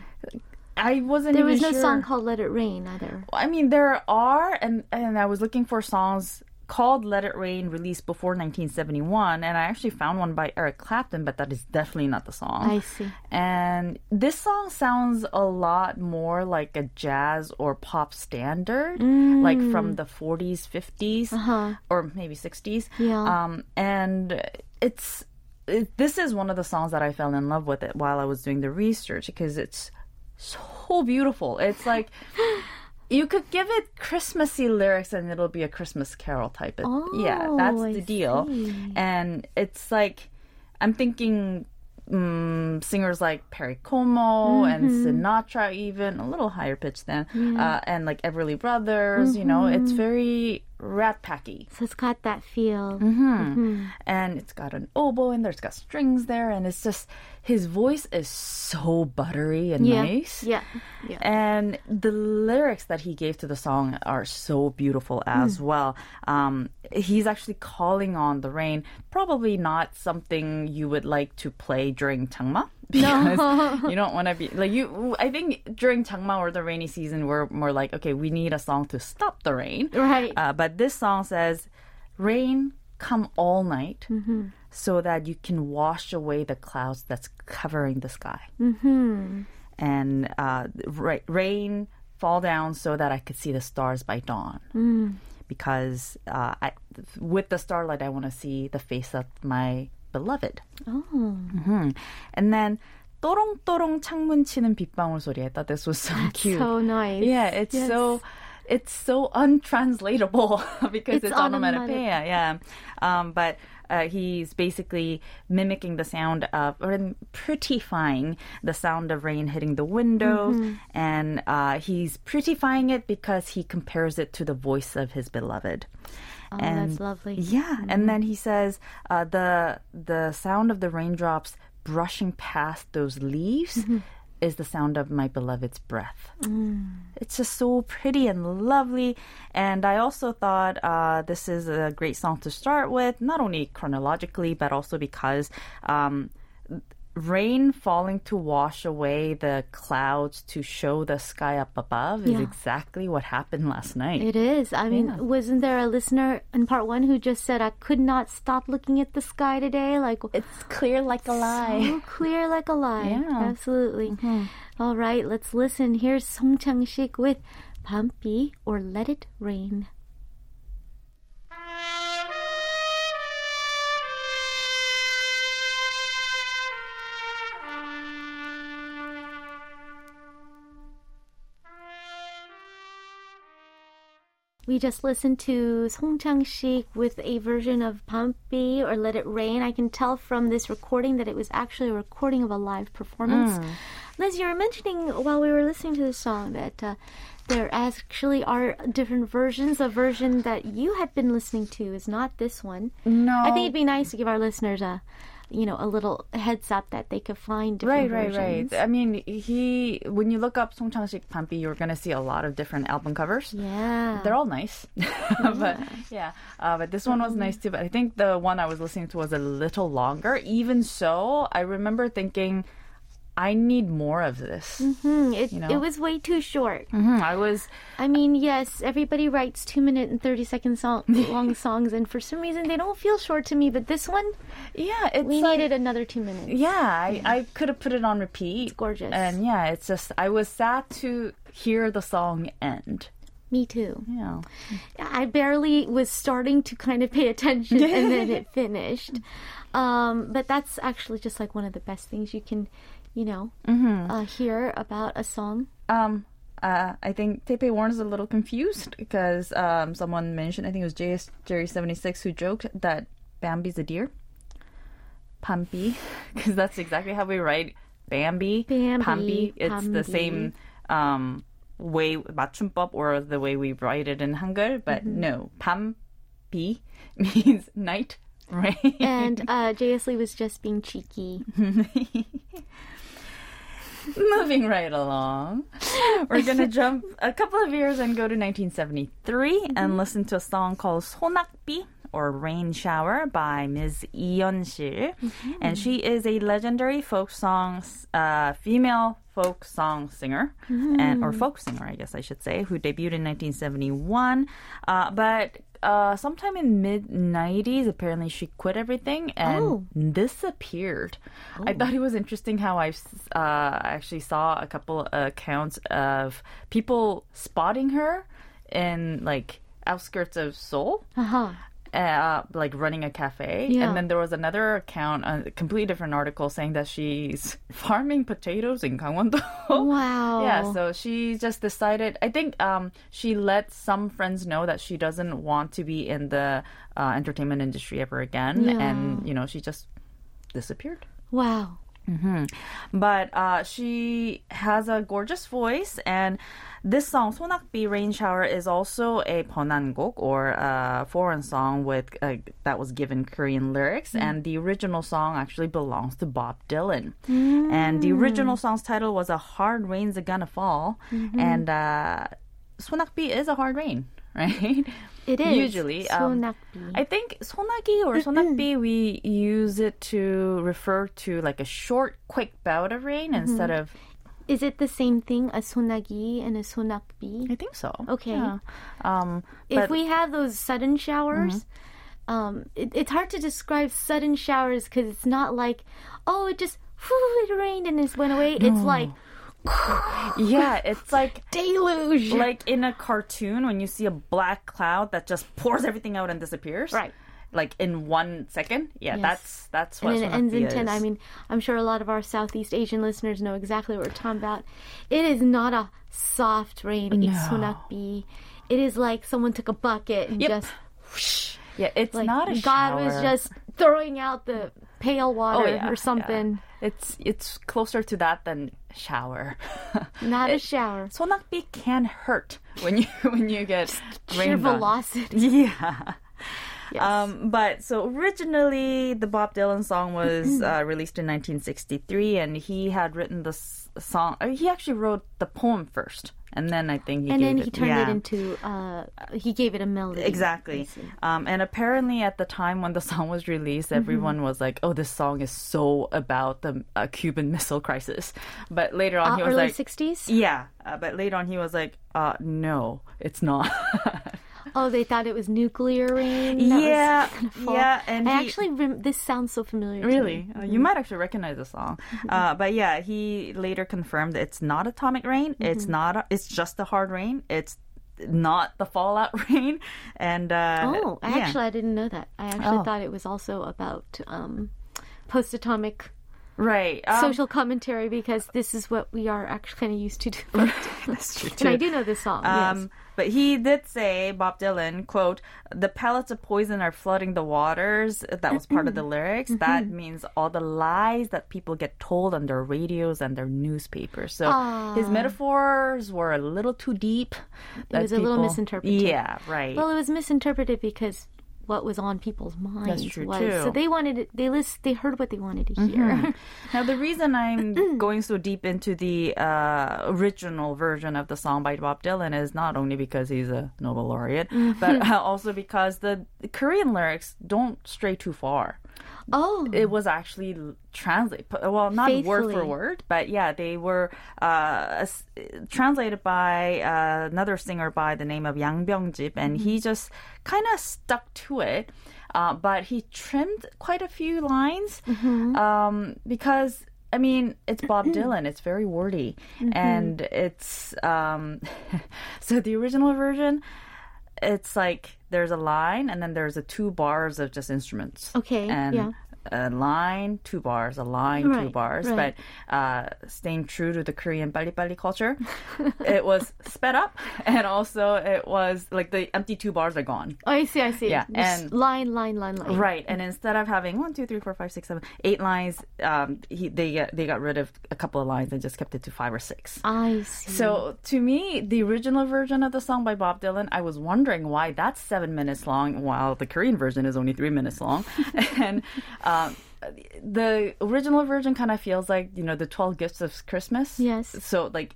I wasn't There was no sure. song called "Let It Rain" either. I mean, there are, and and I was looking for songs called "Let It Rain" released before 1971, and I actually found one by Eric Clapton, but that is definitely not the song. I see. And this song sounds a lot more like a jazz or pop standard, like from the 40s, 50s, or maybe 60s. Yeah. Um, and it's it, this is one of the songs that I fell in love with it while I was doing the research because it's so beautiful. It's like you could give it Christmassy lyrics and it'll be a Christmas carol type of yeah, Oh, that's I the deal. see. And it's like I'm thinking um, singers like Perry Como and Mm-hmm. Sinatra, even a little higher pitch than, uh, and like Everly Brothers. You know, it's Mm-hmm. very rat packy, So it's got that feel. Mm-hmm. and it's got an oboe in there. It's got strings there, and it's just his voice is so buttery and Yeah. nice. Yeah. Yeah. And the lyrics that he gave to the song are so beautiful as Hmm. well. Um, he's actually calling on the rain. Probably not something you would like to play during Changma. Because you don't want to be like you. I think during Changma or the rainy season, we're more like, okay, we need a song to stop the rain. Right. Uh, but this song says, "Rain, come all night, Mm-hmm. so that you can wash away the clouds that's covering the sky." Mm-hmm. And uh, ra- rain fall down so that I could see the stars by dawn. Mm. Because uh, I, with the starlight, I want to see the face of my beloved. Oh. hmm And then 또롱또롱 창문 치는 빗방울 소리. I thought this was so cute. So nice. Yeah, it's Yes. so it's so untranslatable because It's it's, onomatopoeia. onomatopoeia. Yeah, um, but uh, he's basically mimicking the sound of or prettifying the sound of rain hitting the windows, Mm-hmm. and uh, he's prettifying it because he compares it to the voice of his beloved. Oh, that's lovely. Yeah, and then he says uh, the the sound of the raindrops brushing past those leaves Mm-hmm. is the sound of my beloved's breath. Mm. It's just so pretty and lovely. And I also thought uh, this is a great song to start with, not only chronologically, but also because. Um, Rain falling to wash away the clouds to show the sky up above is exactly what happened last night. It is. I mean, Yeah. wasn't there a listener in part one who just said, I could not stop looking at the sky today? Like, it's clear like a so clear like a lie. Yeah. Absolutely. Mm-hmm. All right, let's listen. Here's Song Chang-sik with Pampi or Let It Rain. We just listened to Song Chang-sik with a version of Pampi or Let It Rain. I can tell from this recording that it was actually a recording of a live performance. Liz, you were mentioning while we were listening to the song that uh, there actually are different versions. A version that you had been listening to is not this one. No. I think it'd be nice to give our listeners a, you know, a little heads up that they could find different Right, right, versions. right. I mean, he when you look up Song Chang-sik Pampi, you're gonna see a lot of different album covers. Yeah. They're all nice, but yeah, uh, but this one was nice too. But I think the one I was listening to was a little longer. Even so, I remember thinking, I need more of this. Hmm, it, you know? it was way too short. Mhm, I was I mean, yes, everybody writes two minute and 30 second song, long songs, and for some reason they don't feel short to me, but this one, yeah, it's we like, needed another two minutes. Yeah, I, I could have put it on repeat. It's gorgeous. And yeah, it's just I was sad to hear the song end. Me too. Yeah. I barely was starting to kind of pay attention and then it finished. Um, but that's actually just like one of the best things you can, you know, mm-hmm. uh, hear about a song? Um, uh, I think Taipei is a little confused because um, someone mentioned, I think it was JS Jerry76, who joked that Bambi's a deer. Pampi, because that's exactly how we write Bambi. Bambi. It's Pambi. the same um, way, 맞춤법, or the way we write it in Hangul, but mm-hmm. no, Pampi means night Right. And uh, J.S. Lee was just being cheeky. Moving right along, we're going to jump a couple of years and go to 1973 mm-hmm. and listen to a song called 소낙비 or Rain Shower by Ms. Yeon-sil. Mm-hmm. And she is a legendary folk song, uh, female folk song singer, mm-hmm. and or mm-hmm. folk singer, I guess I should say, who debuted in 1971. Uh, but uh, sometime in mid 90s, apparently she quit everything and Oh. disappeared. I thought it was interesting how I uh, actually saw a couple accounts of people spotting her in like outskirts of Seoul Uh huh. Uh, like running a cafe. Yeah. And then there was another account, a completely different article saying that she's farming potatoes in Gangwon-do. Wow. Yeah, so she just decided. I think um, she let some friends know that she doesn't want to be in the uh, entertainment industry ever again, Yeah. and you know she just disappeared. Wow. Mm-hmm. But uh, she has a gorgeous voice, and this song "Sonakbi Rain Shower" is also a Ponangok or a foreign song with uh, that was given Korean lyrics, mm. and the original song actually belongs to Bob Dylan. Mm. And the original song's title was "A Hard Rain's a Gonna Fall," mm-hmm. and uh, "Sonakbi" is a hard rain. right? It is usually um, I think sonagi or sonakbi we use it to refer to like a short, quick bout of rain mm-hmm. instead of. Is it the same thing, a sonagi and a sonakbi? I think so. Okay. Yeah. Um, if we have those sudden showers. Mm-hmm. Um, it, it's hard to describe sudden showers because it's not like, oh, it just whew, it rained and it went away. No. It's like yeah, it's like deluge. like in a cartoon when you see a black cloud that just pours everything out and disappears. Right. Like in one second. Yeah, Yes. that's that's what and it ends in 10. I uh, mean, I'm sure a lot of our Southeast Asian listeners know exactly what we're talking about. It is not a soft rain. It's sonakbi. It is like someone took a bucket and Yep. just yeah, it's like not a God was just throwing out the pail water Oh, yeah, or something. yeah. It's it's closer to that than shower. Not a It- shower. 소낙비 can hurt when you when you get Sheer rained on. velocity. Yeah. Yes. Um, but so originally, the Bob Dylan song was uh, released in 1963, and he had written the s- song. uh, He actually wrote the poem first, and then I think he and gave then it, he turned yeah. it into uh he gave it a melody Exactly. Um, and apparently, at the time when the song was released, everyone was like, "Oh, this song is so about the uh, Cuban Missile Crisis." But later on, uh, he was early like, 60s "Yeah," uh, but later on, he was like, uh, "No, it's not." Oh, they thought it was nuclear rain. That Yeah, yeah, and I he- actually rem- this sounds so familiar. to Really? me. Uh, you might actually recognize the song. Uh, but yeah, he later confirmed that it's not atomic rain. It's not. A, it's just the hard rain. It's not the fallout rain. And uh, Oh, yeah. actually, I didn't know that. I actually Oh. thought it was also about um, post-atomic right. Um, social commentary because this is what we are actually kind of used to do. That's true and I do know this song. Um, yes. But he did say, Bob Dylan, quote, the pellets of poison are flooding the waters. That was part of the mm-hmm. lyrics. Mm-hmm. That means all the lies that people get told on their radios and their newspapers. So his metaphors were a little too deep. It was a little people- misinterpreted. Yeah, right. Well, it was misinterpreted because what was on people's minds true, was too. Mm-hmm. so they wanted it, they list they heard what they wanted to hear. Now, the reason I'm going so deep into the uh, original version of the song by Bob Dylan is not only because he's a Nobel laureate, but uh, also because the Korean lyrics don't stray too far. Oh, It was actually translated, well, not word for word, but yeah, they were uh, translated by uh, another singer by the name of Yang Byung-jip, and he just kind of stuck to it. Uh, but he trimmed quite a few lines um, because I mean it's Bob Dylan. It's very wordy, and it's um, so the original version. It's like there's a line and then there's a two bars of just instruments. Okay, and yeah a line, two bars, a line, right, two bars. Right. But uh, staying true to the Korean bali bali culture, it was sped up, and also it was like the empty two bars are gone. Oh, I see, I see. Yeah, Just and line, line, line, line. Right, and instead of having one, two, three, four, five, six, seven, eight lines, um, he, they got, they got rid of a couple of lines and just kept it to five or six. I see. So to me, the original version of the song by Bob Dylan, I was wondering why that's seven minutes long, while the Korean version is only three minutes long, and the original version kind of feels like you know the twelve gifts of Christmas. Yes. So like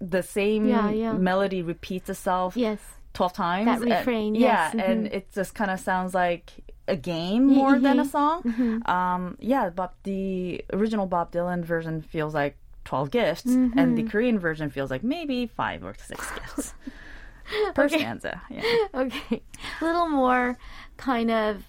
the same Yeah, yeah. melody repeats itself. yes. 12 times. That and- refrain, yeah, yes, mhm. and it just kind of sounds like a game more than a mhm, song. Um, yeah, but the original Bob Dylan version feels like 12 gifts, and Mm-hmm. the Korean version feels like maybe five or six gifts per stanza. Yeah. Okay. A little more kind of,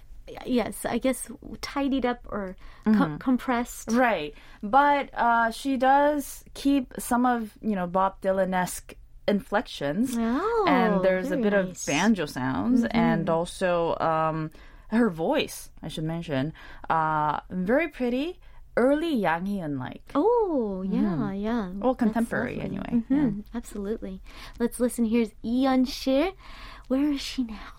yes, I guess tidied up or co- Mm-hmm. compressed. Right. But uh, she does keep some of, you know, Bob Dylan esque inflections. Oh, and there's a bit nice. Mm-hmm. of banjo sounds and also um, her voice, I should mention. Uh, very pretty, early Yang Hee-eun like. Oh, yeah, yeah. Mm-hmm. Well, contemporary anyway. Mhm, Absolutely. Let's listen. Here's Lee Yeon-sil. Where is she now?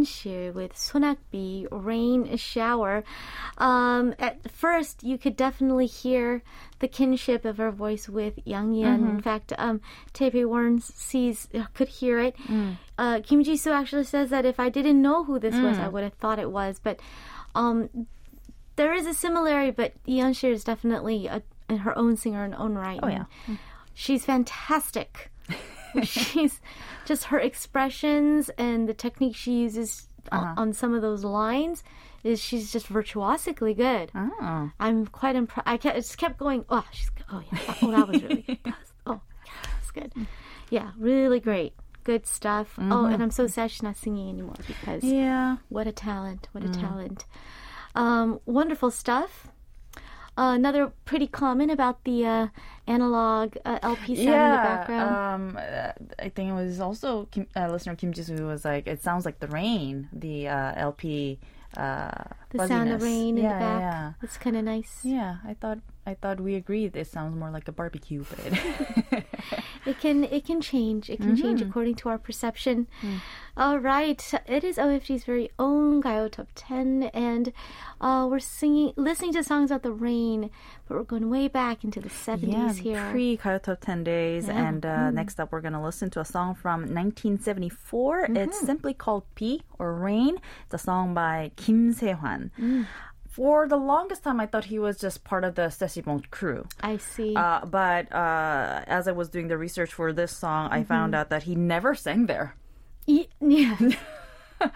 Lee Yeon-sil with Sonakbi, Rain Shower. Um, at first, you could definitely hear the kinship of her voice with Yang Hee-eun. Mm-hmm. In fact, um, Taipei Warren sees could hear it. Mm. Uh, Kim Ji Soo actually says that if I didn't know who this was, Mm. I would have thought it was. But um, there is a similarity, but Lee Yeon-sil is definitely a, her own singer in her own right. Oh, yeah. She's fantastic. she's just her expressions and the technique she uses Uh-huh. on, on some of those lines is she's just virtuosically good. Oh. I'm quite impressed. I kept, just kept going. Oh, she's oh yeah. Oh, that was really good. That was, oh, yeah, that's good. Yeah, really great. Good stuff. Oh, and I'm so sad she's not singing anymore because Mm-hmm. Yeah. what a talent! What a Mm. talent! Um, wonderful stuff. Uh, another pretty comment about the uh, analog uh, LP sound in the background. Um, uh, I think it was also Kim, uh, listener Kim Jisoo was like, it sounds like the rain, the uh, LP. Uh, the sound of fuzziness. rain in yeah, the back. Yeah, It's kind of nice. yeah. I thought I thought we agreed. It sounds more like a barbecue, but It can it can change. It can change Mm-hmm. according to our perception. Mm. All right, it is OFD's very own Gayo Top Ten, and uh, we're singing, listening to songs about the rain, but we're going way back into the yeah, seventies here. pre Gayo Top Ten days. Yeah. And uh, next up, we're gonna listen to a song from 1974. It's Mm-hmm. simply called "P" or "Rain." It's a song by Kim Se-hwan. Mm. For the longest time, I thought he was just part of the Sesibon crew. I see. Uh, but uh, as I was doing the research for this song, I found out that he never sang there. Yeah.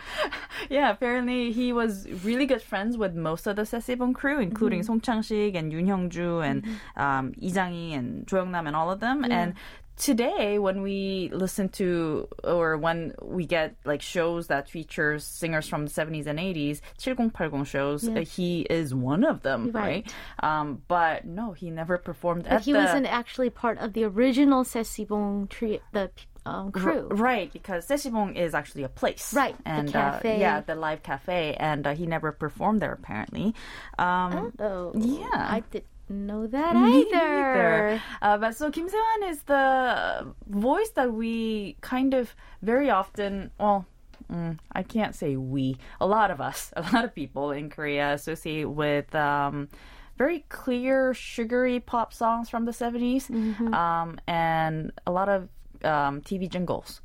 Yeah, apparently he was really good friends with most of the Sesibon crew, including Song Chang-sik and Yoon Hyung-ju and um, Lee Jang-hee and Jo Young-nam and all of them. And today, when we listen to or when we get like shows that features singers from the 70s and 80s, 7080 shows, uh, he is one of them, right? Right. Um, but no, he never performed But he the wasn't actually part of the original Sesibong tree, the um, crew. Right, because Sesibong is actually a place. Right, the And cafe. Uh, yeah, the live cafe. And uh, he never performed there, apparently. Um, Oh, Yeah. I didn't know that either. neither. Uh, but so Kim Se-hwan is the voice that we kind of very often, well, mm, I can't say we, a lot of us, a lot of people in Korea associate with um, very clear, sugary pop songs from the 70s Mm-hmm. um, and a lot of um, TV jingles.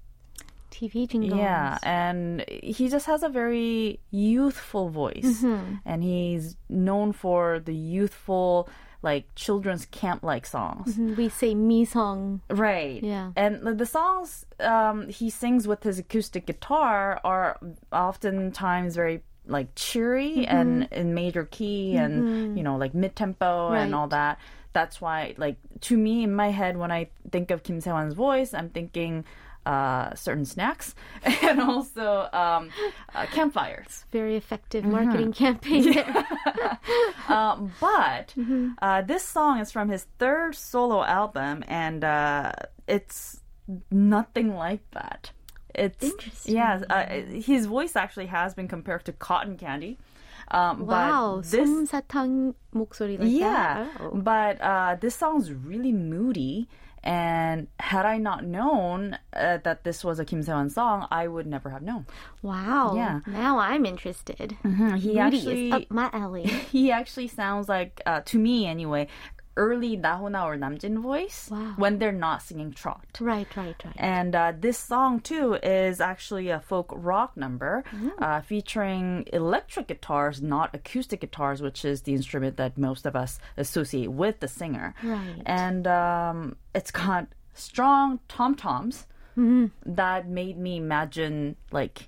TV jingles. Yeah, and he just has a very youthful voice, Mm-hmm. and he's known for the youthful, like children's camp-like songs. We say misong. Right. Yeah. And the- the songs um, he sings with his acoustic guitar are oftentimes very like cheery Mm-hmm. and in major key and you know like mid tempo and all that. That's why like to me in my head when I think of Kim Se-hwan's voice, I'm thinking uh, certain snacks and also um, uh, campfires. Very effective Mm-hmm. marketing campaign. there. Um, but Mm-hmm. uh, this song is from his third solo album, and uh, it's nothing like that. It's Interesting. yeah. Uh, his voice actually has been compared to cotton candy. Um, wow. but this 솜사탕 목소리 like yeah, that. Oh. but uh, this song's really moody. and had I not known uh, that this was a Kim Se-hwan song, I would never have known. Wow. Yeah. Now I'm interested. He Moody actually is up my alley. he actually sounds like uh, to me anyway early Na Hoon-a or Namjin voice Wow. when they're not singing trot. right, right, right. And uh, this song too is actually a folk rock number Mm. uh, featuring electric guitars, not acoustic guitars, which is the instrument that most of us associate with the singer. Right. And um, it's got strong tom toms Mm-hmm. that made me imagine like,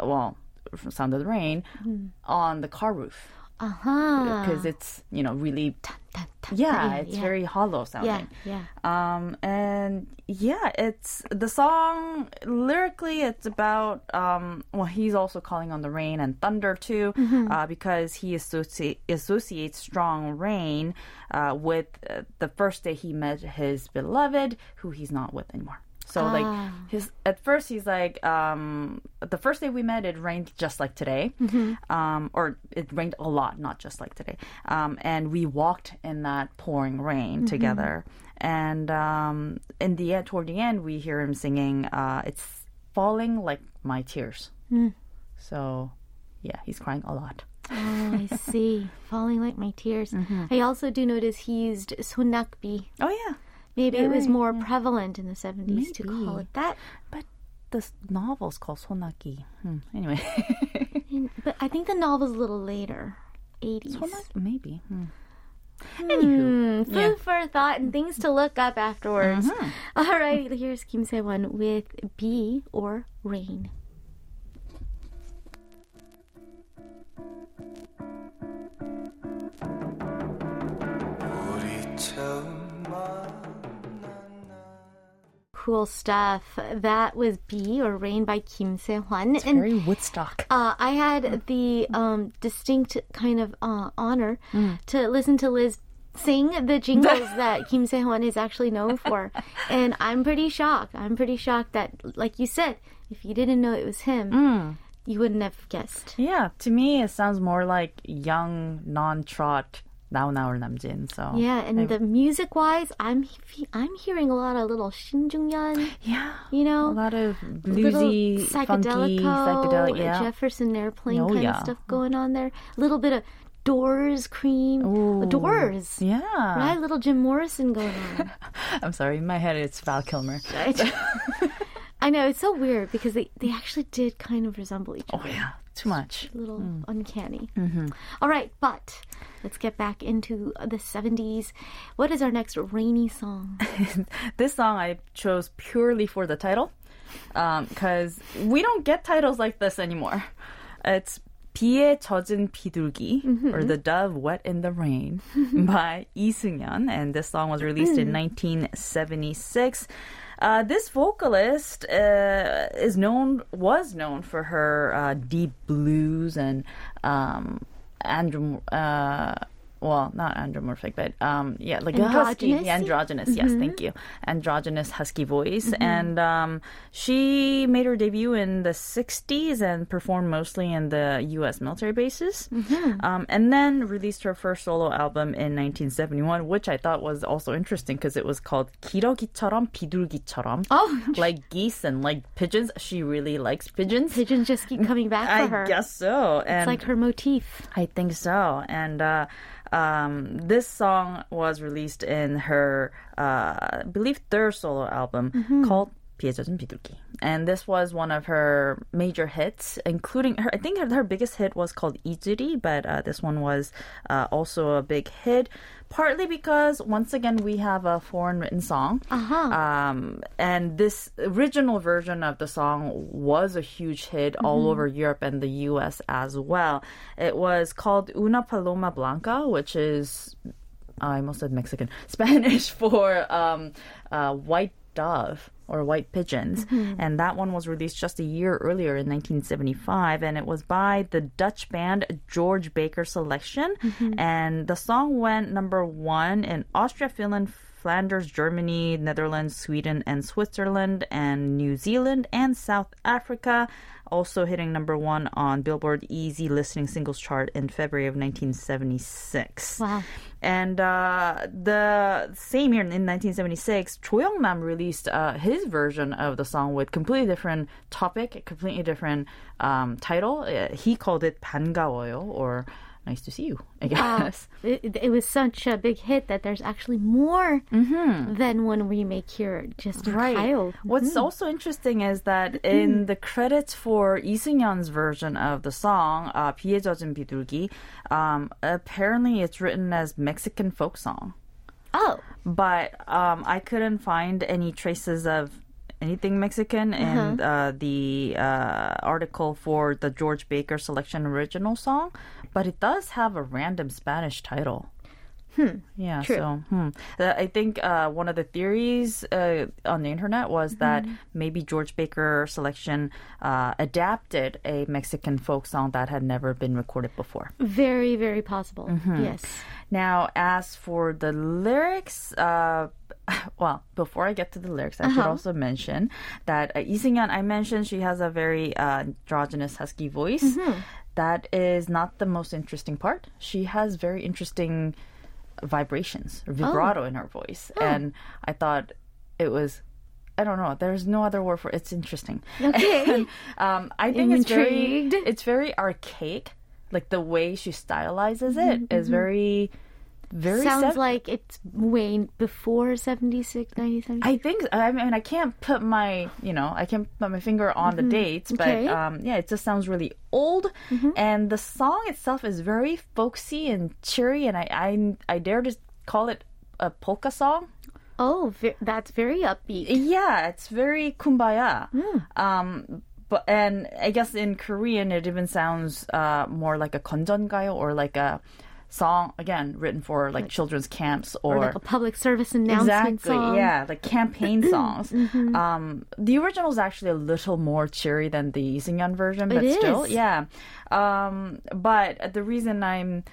well, from Sound of the Rain Mm-hmm. on the car roof Uh-huh. because it's you know really yeah, yeah, it's yeah. very hollow sounding. yeah. Um, and yeah, it's the song lyrically. It's about um, well, he's also calling on the rain and thunder too, Mm-hmm. uh, because he associate, associates strong rain uh, with uh, the first day he met his beloved, who he's not with anymore. So Ah. like his at first he's like um, the first day we met it rained just like today, Mm-hmm. um, or it rained a lot, not just like today. Um, and we walked in that pouring rain Mm-hmm. together. And um, in the end, toward the end, we hear him singing, uh, "It's falling like my tears." Mm. So, yeah, he's crying a lot. Oh, I see. Falling like my tears. I also do notice he used sonakbi. Oh yeah, Maybe it was more prevalent in the 70s Maybe. to call it that. But the novel's called Sonaki. Hmm. Anyway. but I think the novel's a little later. 80s. Sonaki? Maybe. Hmm. Anywho, hmm, food yeah. for thought and things to look up afterwards. Uh-huh. All right, here's Kim Se-hwan with B or Rain. Cool stuff. That was B or Rain by Kim Se-hwan. And Very Woodstock. uh, I had the um, distinct kind of uh, honor to listen to Liz sing the jingles that Kim Se-hwan is actually known for. And I'm pretty shocked. I'm pretty shocked that, like you said, if you didn't know it was him, you wouldn't have guessed. Yeah, to me it sounds more like young non-trot now now Namjin. So Yeah, and the music wise, I'm he- I'm hearing a lot of little Shin Joong-hyun, yeah, you know, a lot of bluesy, funky, psychedelic. Yeah, Jefferson Airplane Oh, kind yeah. of stuff going on there. A little bit of Doors cream, Ooh. Doors, yeah. right? Little Jim Morrison going on. I'm sorry, in my head it's Val Kilmer. Right? I know it's so weird because they they actually did kind of resemble each Oh yeah, too much. a little Mm. uncanny. Mm-hmm. All right, but let's get back into the 70s. What is our next rainy song? This song I chose purely for the title, because we don't get titles like this anymore. It's 비에 젖은 비둘기, or The Dove Wet in the Rain, by Lee Seung-yeon, and this song was released in 1976. Uh, this vocalist uh, is known was known for her uh, deep blues and um, androm- uh, well, not andromorphic, but um, yeah, like a husky, Androgynous? yeah, androgynous. Yes, thank you, androgynous husky voice, and um, she made her debut in the '60s and performed mostly in the U.S. military bases, um, and then released her first solo album in 1971, which I thought was also interesting because it was called 기러기처럼 비둘기처럼. Oh, like geese and like pigeons. She really likes pigeons. pigeons just keep coming back for I her. guess so. And It's like her motif. I think so. And uh, um, this song was released in her, uh, I believe, third solo album mm-hmm. called 비에 젖은 비둘기. And this was one of her major hits, including her. I think her, her biggest hit was called Ijuri, but uh, this one was uh, also a big hit. Partly because once again we have a foreign written song, Uh-huh. um, and this original version of the song was a huge hit all over Europe and the U.S. as well. It was called Una Paloma Blanca, which is I almost said Mexican Spanish for um, uh, white dove or white pigeons, mm-hmm. and that one was released just a year earlier in 1975, and it was by the Dutch band George Baker Selection, mm-hmm. and the song went number one in Austria, Finland. Flanders, Germany, Netherlands, Sweden, and Switzerland, and New Zealand, and South Africa. Also hitting number one on Billboard Easy Listening Singles Chart in February of 1976. Wow. And uh, the same year in 1976, Jo Young-nam released uh, his version of the song with completely different topic, completely different um, title. Uh, he called it 반가워요 or nice to see you, I Wow. guess. It, it was such a big hit that there's actually more than one remake here. Just in Kyle. What's also interesting is that in the credits for Lee Seung-yeon's version of the song, uh, 비에 젖은 비둘기, um, apparently it's written as Mexican folk song. Oh, but um, I couldn't find any traces of anything Mexican and uh, the uh, article for the George Baker selection original song, but it does have a random Spanish title. Hmm. Yeah. True. So, hmm. Uh, I think uh, one of the theories uh, on the internet was that maybe George Baker selection uh, adapted a Mexican folk song that had never been recorded before. very, very possible. Yes. Now, as for the lyrics, uh, well, before I get to the lyrics, I should Uh-huh. also mention that uh, I mentioned she has a very uh, androgynous husky voice. Mm-hmm. That is not the most interesting part. She has very interesting vibrations, Oh. vibrato in her voice, and I thought it was. I don't know. There's no other word for it. It's interesting. Okay. And, um, I think it's very it's very archaic. Like the way she stylizes it is very very sounds like it's way before 76 97 i think i mean i can't put my you know i can't put my finger on mm-hmm. the dates but okay. um, yeah it just sounds really old mm-hmm. and the song itself is very folksy and cheery and i i, I dare to call it a polka song oh ve- that's very upbeat yeah it's very kumbaya mm. um but and i guess in korean it even sounds uh, more like a konjeongayo or like a song again written for like children's camps or, Or like a public service announcement exactly song. yeah like campaign songs. Mm-hmm. Um, the original is actually a little more cheery than the Seung-yeon version, but It still is. yeah. Um, but the reason I'm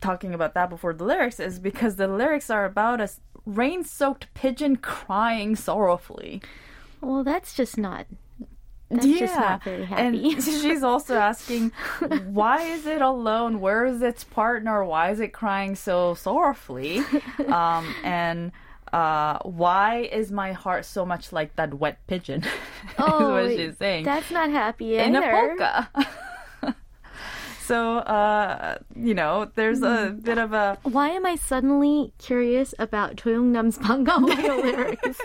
talking about that before the lyrics is because the lyrics are about a rain-soaked pigeon crying sorrowfully. Well, that's just not. That's yeah. just not very happy. And she's also asking, why is it alone? Where is its partner? Why is it crying so sorrowfully? Um, and uh, why is my heart so much like that wet pigeon? Oh, what she's saying. That's not happy either. In a polka. so, uh, you know, there's a hmm. bit of a. Why am I suddenly curious about Jo Young-nam's Banga lyrics?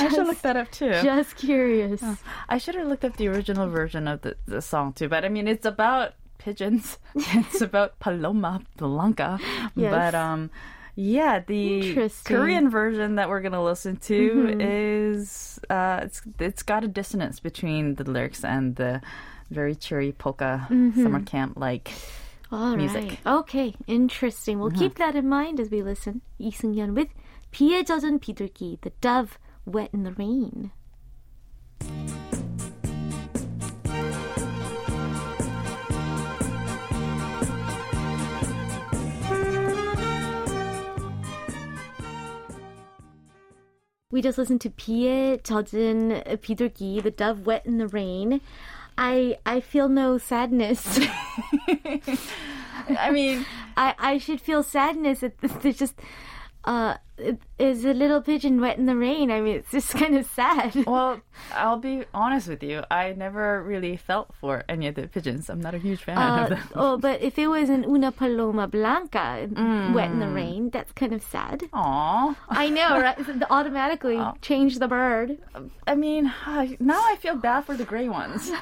I should look that up too. Just curious. I should have looked up the original version of the, the song too. But I mean, it's about pigeons. it's about Paloma Blanca. Yes. But um, yeah, the Interesting. Korean version that we're gonna listen to is uh, it's it's got a dissonance between the lyrics and the very cheery polka summer camp like. All right. music. Okay, interesting. We'll keep that in mind as we listen. 이승연 with 비에 젖은 비둘기, the dove Wet in the Rain. We just listened to 비에 젖은 비둘기, The Dove Wet in the Rain. I I feel no sadness. I mean, I I should feel sadness. It's just uh, is a little pigeon wet in the rain. I mean, it's just kind of sad. well, I'll be honest with you. I never really felt for any of the pigeons. I'm not a huge fan of Uh, them. oh, but if it was an una paloma blanca wet in the rain, that's kind of sad. Aw. I know, right? So automatically change the bird. I mean, now I feel bad for the gray ones.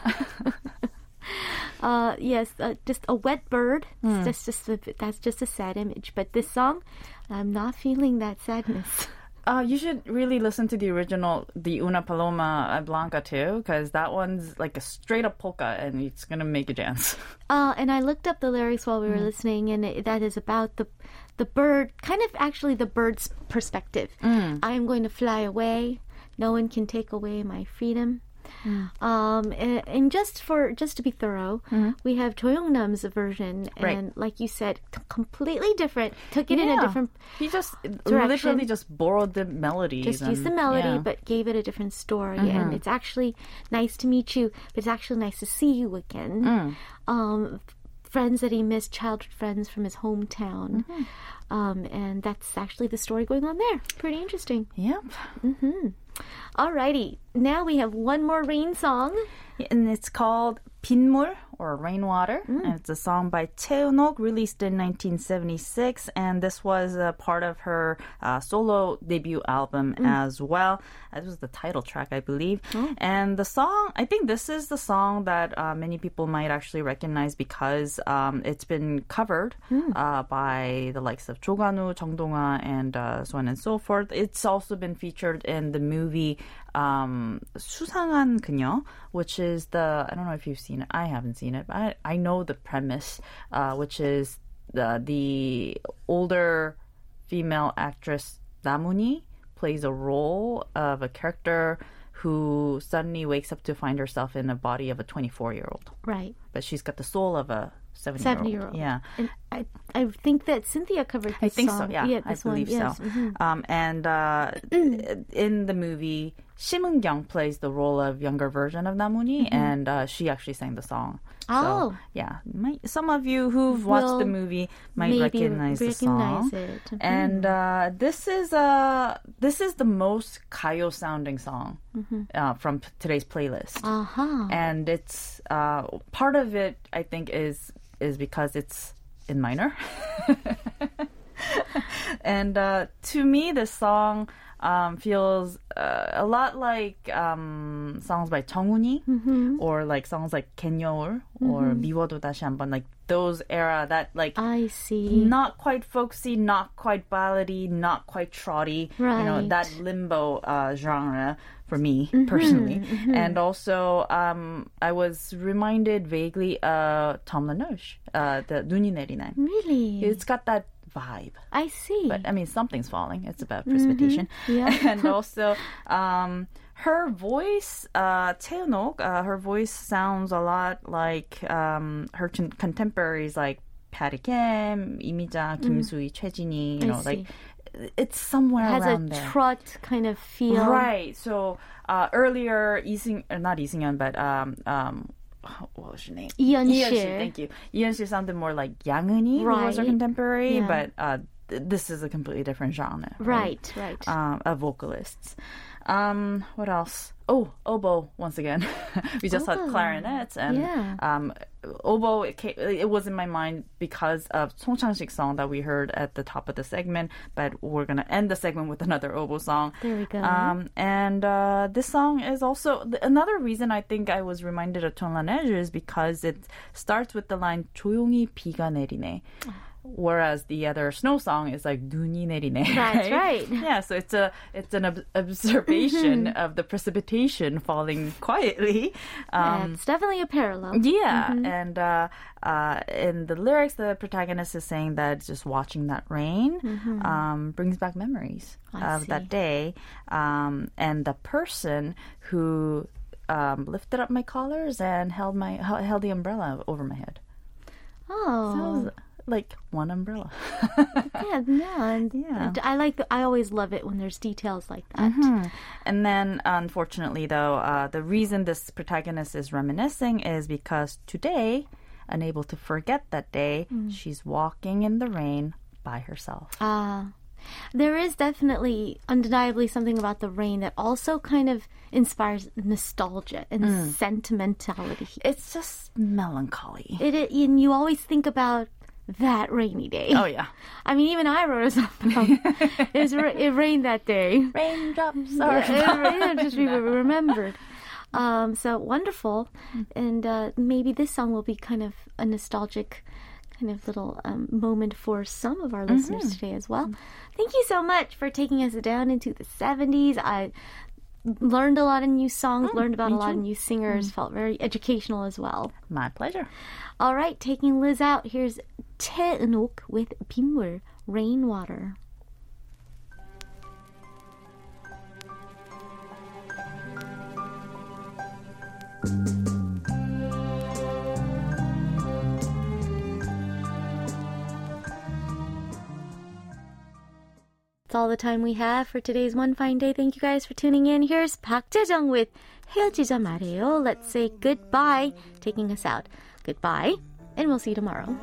Uh, yes, uh, just a wet bird. That's just a, that's just a sad image. But this song, I'm not feeling that sadness. Uh, you should really listen to the original, the Una Paloma Blanca too, because that one's like a straight up polka, and it's gonna make you dance. Uh, and I looked up the lyrics while we were listening, and it, that is about the the bird, kind of actually the bird's perspective. I am going to fly away. No one can take away my freedom. Mm. Um, and, and just for just to be thorough, mm-hmm. we have Jo Young-nam's version, Right. and like you said, t- completely different. Took it in a different He just uh, Direction. literally just borrowed the melody. just used the melody yeah. but gave it a different story and mm-hmm. it's actually nice to meet you but it's actually nice to see you again mm. um, friends that he missed childhood friends from his hometown mm-hmm. um, and that's actually the story going on there pretty interesting Yep. Alrighty now we have one more rain song. And it's called 빗물 or Rainwater. Mm. And it's a song by Chae Eun-ok released in 1976. And this was a part of her uh, solo debut album mm. as well. This was the title track, I believe. Mm. And the song, I think this is the song that uh, many people might actually recognize because um, it's been covered mm. uh, by the likes of Jo Kwan-woo, Chong Dong-ha, and uh, so on and so forth. It's also been featured in the movie um, 수상한 그녀, which is the, I don't know if you've seen it, I haven't seen it, but I, know the premise, uh, which is the the older female actress Na Moon-hee plays a role of a character who suddenly wakes up to find herself in the body of a 24 year old, right but she's got the soul of a 70 70 year old. Yeah. and I, I think that Cynthia covered this I think song. so. Yeah, I this one, believe yes. so. mhm. Um, and uh, in the movie, Shim Eun-kyung plays the role of younger version of Na Moon-hee, and uh, she actually sang the song. Mm-hmm. Oh. so, yeah. Might, some of you who've watched the Will movie might maybe recognize, the song. it. Mhm. And uh, this is uh, this is the most Gayo sounding song Mm-hmm. uh, from p- today's playlist uh-huh and it's uh, part of it I think is is because it's in minor. and uh, to me, this song um, feels uh, a lot like um, songs by Changuni mm-hmm. or like songs like Kenyoul or mm-hmm. like those era that like I see not quite folksy, not quite ballady, not quite trotty. Right. You know that limbo uh, genre for me mm-hmm. personally, mm-hmm. and also um, I was reminded vaguely of uh, Tombe la neige, uh, the 눈이 name. Really, it's got that vibe. I see. But I mean, something's falling. It's about mm-hmm. precipitation. Mm-hmm. Yeah. and also, um, her voice, uh, Chae Eun-ok, uh, her voice sounds a lot like um, her contemporaries like Patty Kim, Lee Ja, Kim mm. Soo-hee, Choi Jin You know, like it's somewhere it has around a there. trot kind of feel, right? So uh, earlier, Lee not easing on, but um, um, what was her name? Yeon Thank you. Yeon-sil sounded more like Yang Eun right. who was her contemporary, yeah. but uh, th- this is a completely different genre. Right, right. right. Um, of vocalists. Um, what else? Oh, oboe once again. we just oh. had clarinet and yeah. um, oboe. It, came, it, was in my mind because of Song Chang-sik song that we heard at the top of the segment. But we're gonna end the segment with another oboe song. There we go. Um, and uh, this song is also th- another reason I think I was reminded of Tombe la neige is because it starts with the line 조용히 비가 내리네 Whereas the other snow song is like 눈이 내리네. That's right. Yeah, so it's a it's an ob- observation of the precipitation falling quietly. Um, it's definitely a parallel. yeah, Mm-hmm. and uh, uh, in the lyrics, the protagonist is saying that just watching that rain um, brings back memories Mm-hmm. I of see. that day, um, and the person who um, lifted up my collars and held my held held the umbrella over my head. Oh, So it was like one umbrella. yeah, no, and Yeah. I like. The, I always love it when there's details like that. Mm-hmm. And then, unfortunately, though, uh, the reason this protagonist is reminiscing is because today, unable to forget that day, Mm. she's walking in the rain by herself. Ah. there is definitely, undeniably, something about the rain that also kind of inspires nostalgia and Mm. sentimentality. It's just melancholy. It, it, and you always think about that rainy day. Oh, yeah. I mean, even I wrote a song about it, was, it rained that day. Raindrops Yeah, are. it, it just be remembered. Um, so wonderful, and uh, maybe this song will be kind of a nostalgic kind of little um, moment for some of our listeners today as well. Thank you so much for taking us down into the 70s. I learned a lot of new songs, mm, learned about a lot too. of new singers, mm. felt very educational as well. My pleasure. All right, taking Liz out, here's Chae Eun-ok with 빗물, rainwater. That's all the time we have for today's One Fine Day. Thank you guys for tuning in. Here's Park Jae-jung with 헤어지자 말해요. Let's say goodbye, taking us out. Goodbye, and we'll see you tomorrow.